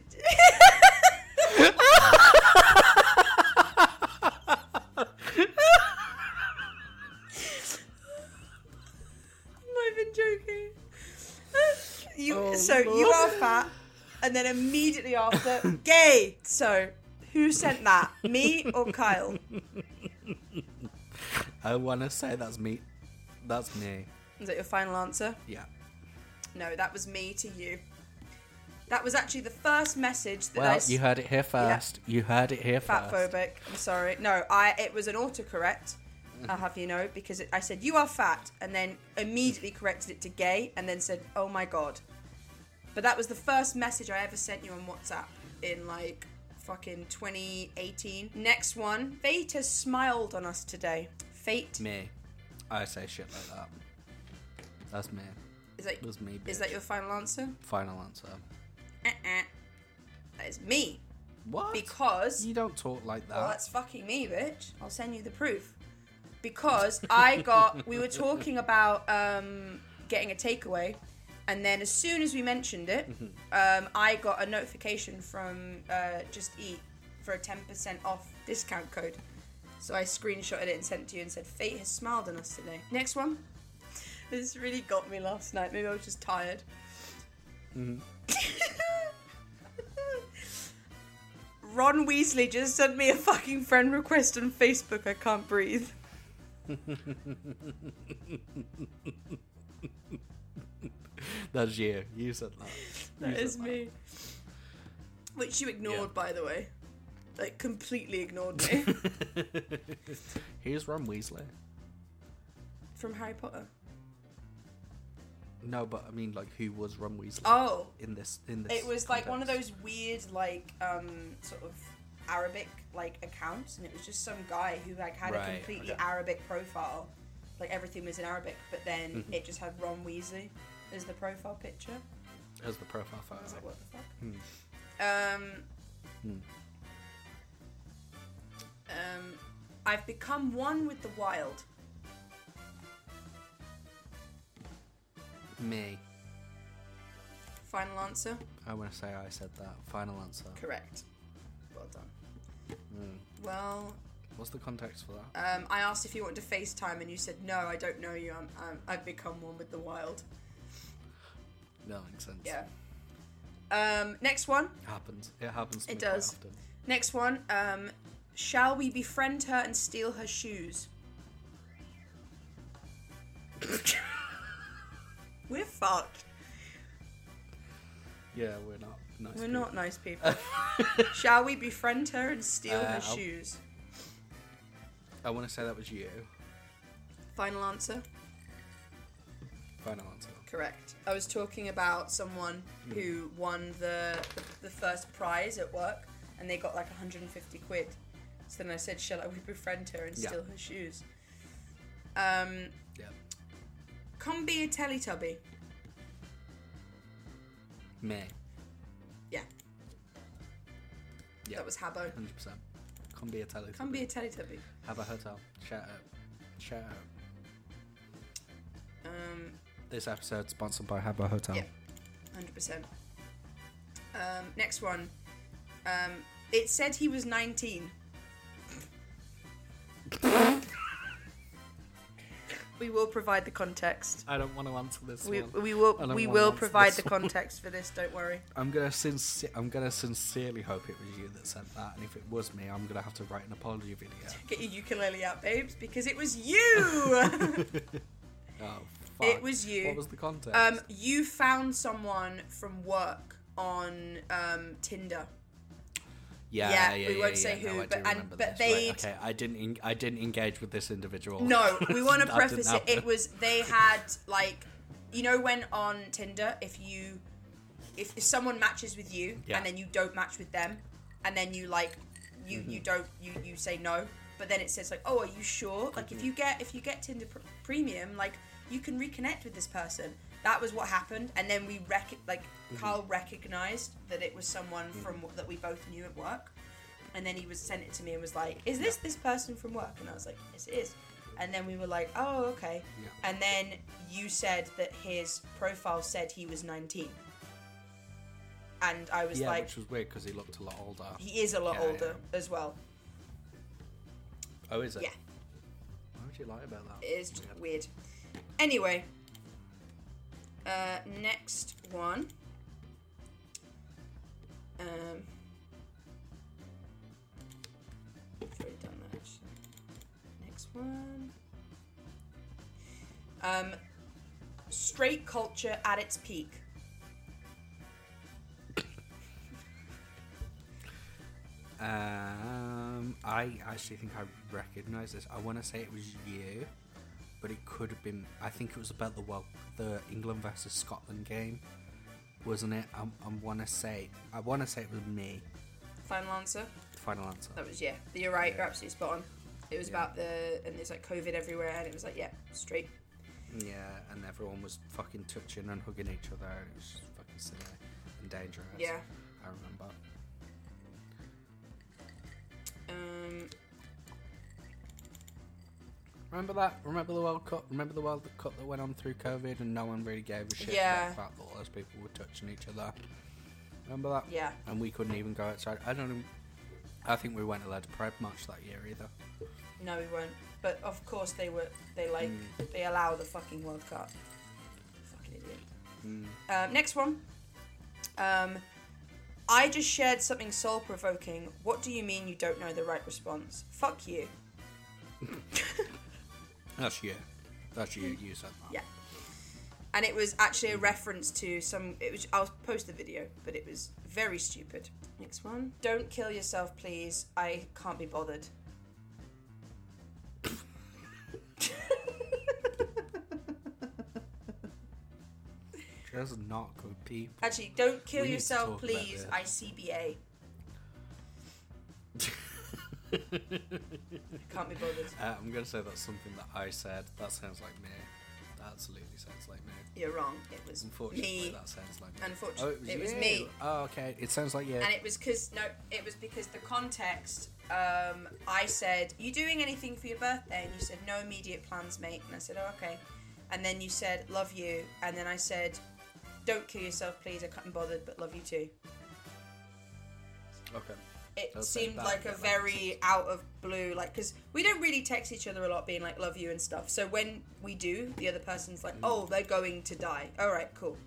I'm not even joking. You Oh, so you are fat, and then immediately after gay. So who sent that? Me or Kyle? I want to say that's me. That's me. Is that your final answer? Yeah. No, that was me to you. That was actually the first message that Well, I s- you heard it here first. You heard it here fat first. phobic. I'm sorry. No, I it was an autocorrect. I'll have you know because it, I said you are fat and then immediately corrected it to gay and then said oh my god. But that was the first message I ever sent you on WhatsApp in like fucking 2018. Next one, fate has smiled on us today. Fate Me. I say shit like that. That's me. is that That's me. is that your final answer? final answer? Uh-uh. That is me What? because you don't talk like that. Well, that's fucking me, bitch. I'll send you the proof. Because I got, we were talking about um, getting a takeaway, and then as soon as we mentioned it, um, I got a notification from uh, Just Eat for a 10% off discount code. So I screenshotted it and sent it to you and said, Fate has smiled on us today. Next one. This really got me last night. Maybe I was just tired. Ron Weasley just sent me a fucking friend request on Facebook. I can't breathe. That's you. You said that. That You is said me. Which you ignored, Yeah. by the way. Like, completely ignored me. Here's Ron Weasley. From Harry Potter. No, but I mean, like, who was Ron Weasley Oh, in this? In this, it was like one of those weird, like, um, sort of Arabic, like, accounts. And it was just some guy who, like, had a completely okay. Arabic profile. Like, everything was in Arabic. But then Mhm. it just had Ron Weasley as the profile picture. as the profile I was photo. like, what the fuck? Hmm. Um, Hmm. um, I've become one with the wild. Me. Final answer? I want to say I said that. Final answer. Correct. Well done. Hmm. Well, What's the context for that? um, I asked if you wanted to FaceTime, and you said no. I don't know you. I'm, I'm, I've become one with the wild. That makes sense. Yeah. Um, next one. Happens. It happens. To It me quite does. often. Next one. Um, shall we befriend her and steal her shoes? We're fucked. Yeah, we're not nice. We're people. not nice people. Shall we befriend her and steal Uh, her I'll- shoes? I want to say that was you. Final answer? Final answer. Correct. I was talking about someone who won the, the the first prize at work, and they got like 150 quid. So then I said, "Shall I we befriend her and Yeah. steal her shoes?" Um, Yeah. come be a Teletubby. Me. Yeah, Yeah. that was Habbo. Hundred percent. Come be a tele. Come be a Teletubby. Have a hotel. Shout out. Shout out. Um, This episode sponsored by Habbo Hotel. Yeah. Hundred percent. Um, next one. Um, it said he was nineteen. we will provide the context. I don't want to answer this We, one. we will we will provide this the one. context for this. Don't worry. I'm gonna sincer- I'm gonna sincerely hope it was you that said that, and if it was me, I'm gonna have to write an apology video. Get your ukulele out, babes, because it was you. Oh, fuck. it was you. What was the context? Um, you found someone from work on um, Tinder. yeah, yeah, yeah, we yeah, won't yeah, say no, who, I but- and- but this. Right, okay, I didn't. En- I didn't engage with this individual. No, we want to preface it. It was they had like, you know, when on Tinder, if you, if, if someone matches with you and then you don't match with them, and then you like, you Mm-hmm. you don't you you say no, but then it says like, oh, are you sure? Like if you get if you get Tinder pr- Premium, like you can reconnect with this person. That was what happened, and then we rec- like Mm-hmm. Carl recognized that it was someone from that we both knew at work. And then he was sent it to me and was like, "Is this this person from work?" And I was like, "Yes, it is." And then we were like, "Oh, okay." Yeah. And then you said that his profile said he was 19. And I was yeah, like, which was weird because he looked a lot older. he is a lot Yeah, older as well. Oh, is it? Yeah. What would you like about that? It is Weird. weird. Anyway, uh, next one. Um, I've already done that. Next one. Um, straight culture at its peak. Um, I actually think I recognise this. I want to say it was you, but it could have been. I think it was about the well, the England versus Scotland game, wasn't it? I, I want to say. I want to say it was me. Final answer. Final answer. That was yeah. You're right. You're absolutely spot on. It was Yeah. about the and there's like COVID everywhere, and it was like yeah, straight. Yeah, and everyone was fucking touching and hugging each other. It was just fucking silly and dangerous. Yeah. I remember. Remember that? Remember the World Cup? Remember the World Cup that went on through COVID and no one really gave a shit Yeah. about the fact that all those people were touching each other? Remember that? yeah. And we couldn't even go outside. I don't. Even, I think we weren't allowed to Pride much that year either. No, we weren't. But of course they were. They like Mm. they allow the fucking World Cup. Fucking idiot. Mm. Um, next one. Um, I just shared something soul provoking. What do you mean you don't know the right response? Fuck you. That's you. That's you. You said that. Yeah. And it was actually a reference to some. It was. I'll post the video, but it was very stupid. Next one. Don't kill yourself, please. I can't be bothered. Just not good people. Actually, don't kill We yourself, please. this. ICBA. Can't be bothered. Uh, I'm gonna say that's something that I said. That sounds like me. That absolutely sounds like me. You're wrong. It was Unfortunately, me. that sounds like me. Unfortunately, oh, it was you. me. Oh, okay. It sounds like you. And it was because no, it was because the context. Um, I said, "You doing anything for your birthday?" And you said, "No immediate plans, mate." And I said, "Oh, okay." And then you said, "Love you," and then I said, "Don't kill yourself, please. I can't be bothered, but love you too." okay. It seemed like a very out of blue, like because we don't really text each other a lot, being like "love you" and stuff. So when we do, the other person's like, "Oh, they're going to die." All right, cool.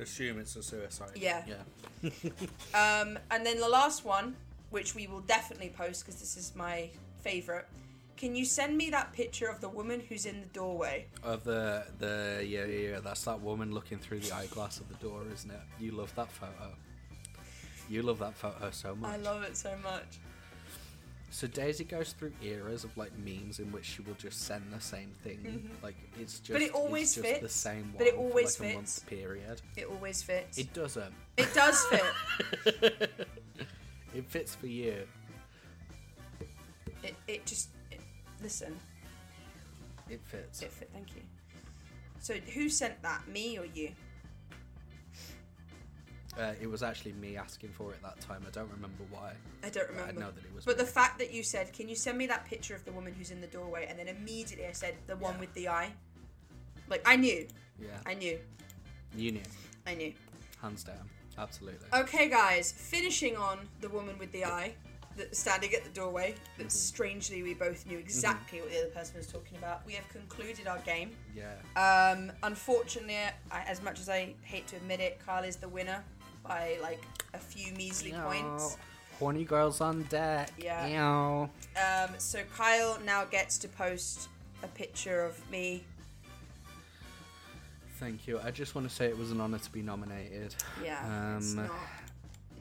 Assume it's a suicide. Yeah. Yeah. Um, and then the last one, which we will definitely post because this is my favorite. Can you send me that picture of the woman who's in the doorway? Of the the yeah yeah yeah. That's that woman looking through the eyeglass of the door, isn't it? You love that photo. You love that photo so much. I love it so much. So Daisy goes through eras of like memes in which she will just send the same thing. Like it's just, Mm-hmm. it always it's just the same one but it always for like a fits. month period. It always fits. It, It doesn't. It does fit. It fits for you. it, it just. It, listen, It fits. it fit. Thank you. So who sent that? Me or you? Uh, it was actually me asking for it that time. I don't remember why. I don't remember. I know that it was. But me. the fact that you said, "Can you send me that picture of the woman who's in the doorway?" and then immediately I said, "The one Yeah. with the eye." Like I knew, yeah, I knew, you knew, I knew. hands down, absolutely. Okay, guys, finishing on the woman with the eye that's standing at the doorway. That Mm-hmm. strangely we both knew exactly what the other person was talking about. We have concluded our game. Yeah. Um, unfortunately, I, as much as I hate to admit it, Kyle is the winner by like a few measly points. Horny girls on deck. Yeah. Ew. Um, so Kyle now gets to post a picture of me. Thank you. I just want to say it was an honor to be nominated. Yeah, it's Um, not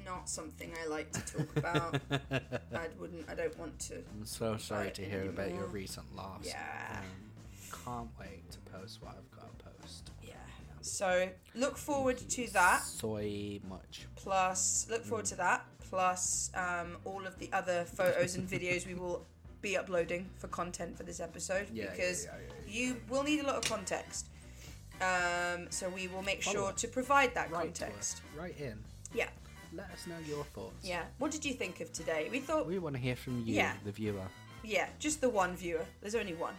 not something I like to talk about. I wouldn't. I don't want to. I'm so sorry to hear about your recent loss. Yeah. Um, can't wait to post what I've got to post. Yeah. So look forward to that. Soy much. Plus, look forward to that. Plus, um, all of the other photos and videos we will be uploading for content for this episode Yeah, because yeah, yeah, you will need a lot of context. Um, so we will make Follow sure up. to provide that Right context. Right in. Yeah. let us know your thoughts. Yeah. What did you think of today? We thought, We want to hear from you, Yeah. the viewer. yeah, just the one viewer. There's only one.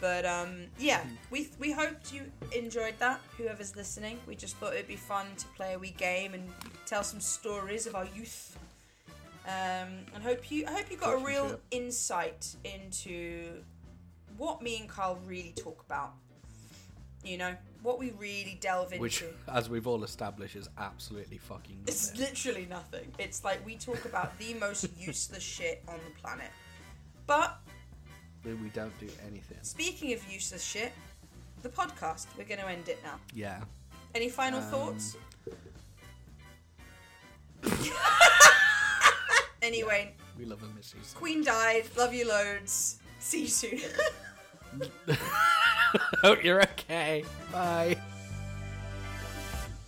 But um, yeah, we we hoped you enjoyed that. Whoever's listening, we just thought it'd be fun to play a wee game and tell some stories of our youth. Um, and hope you I hope you got a real insight into what me and Carl really talk about. You know what we really delve into. Which, as we've all established, is absolutely fucking It's literally nothing. It's like we talk about the most useless shit on the planet. But we don't do anything. speaking of useless shit, the podcast, we're going to end it now. Yeah. Any final Um, thoughts? anyway, We love and miss you. Queen died. Love you loads. See you soon. Hope you're okay. Bye.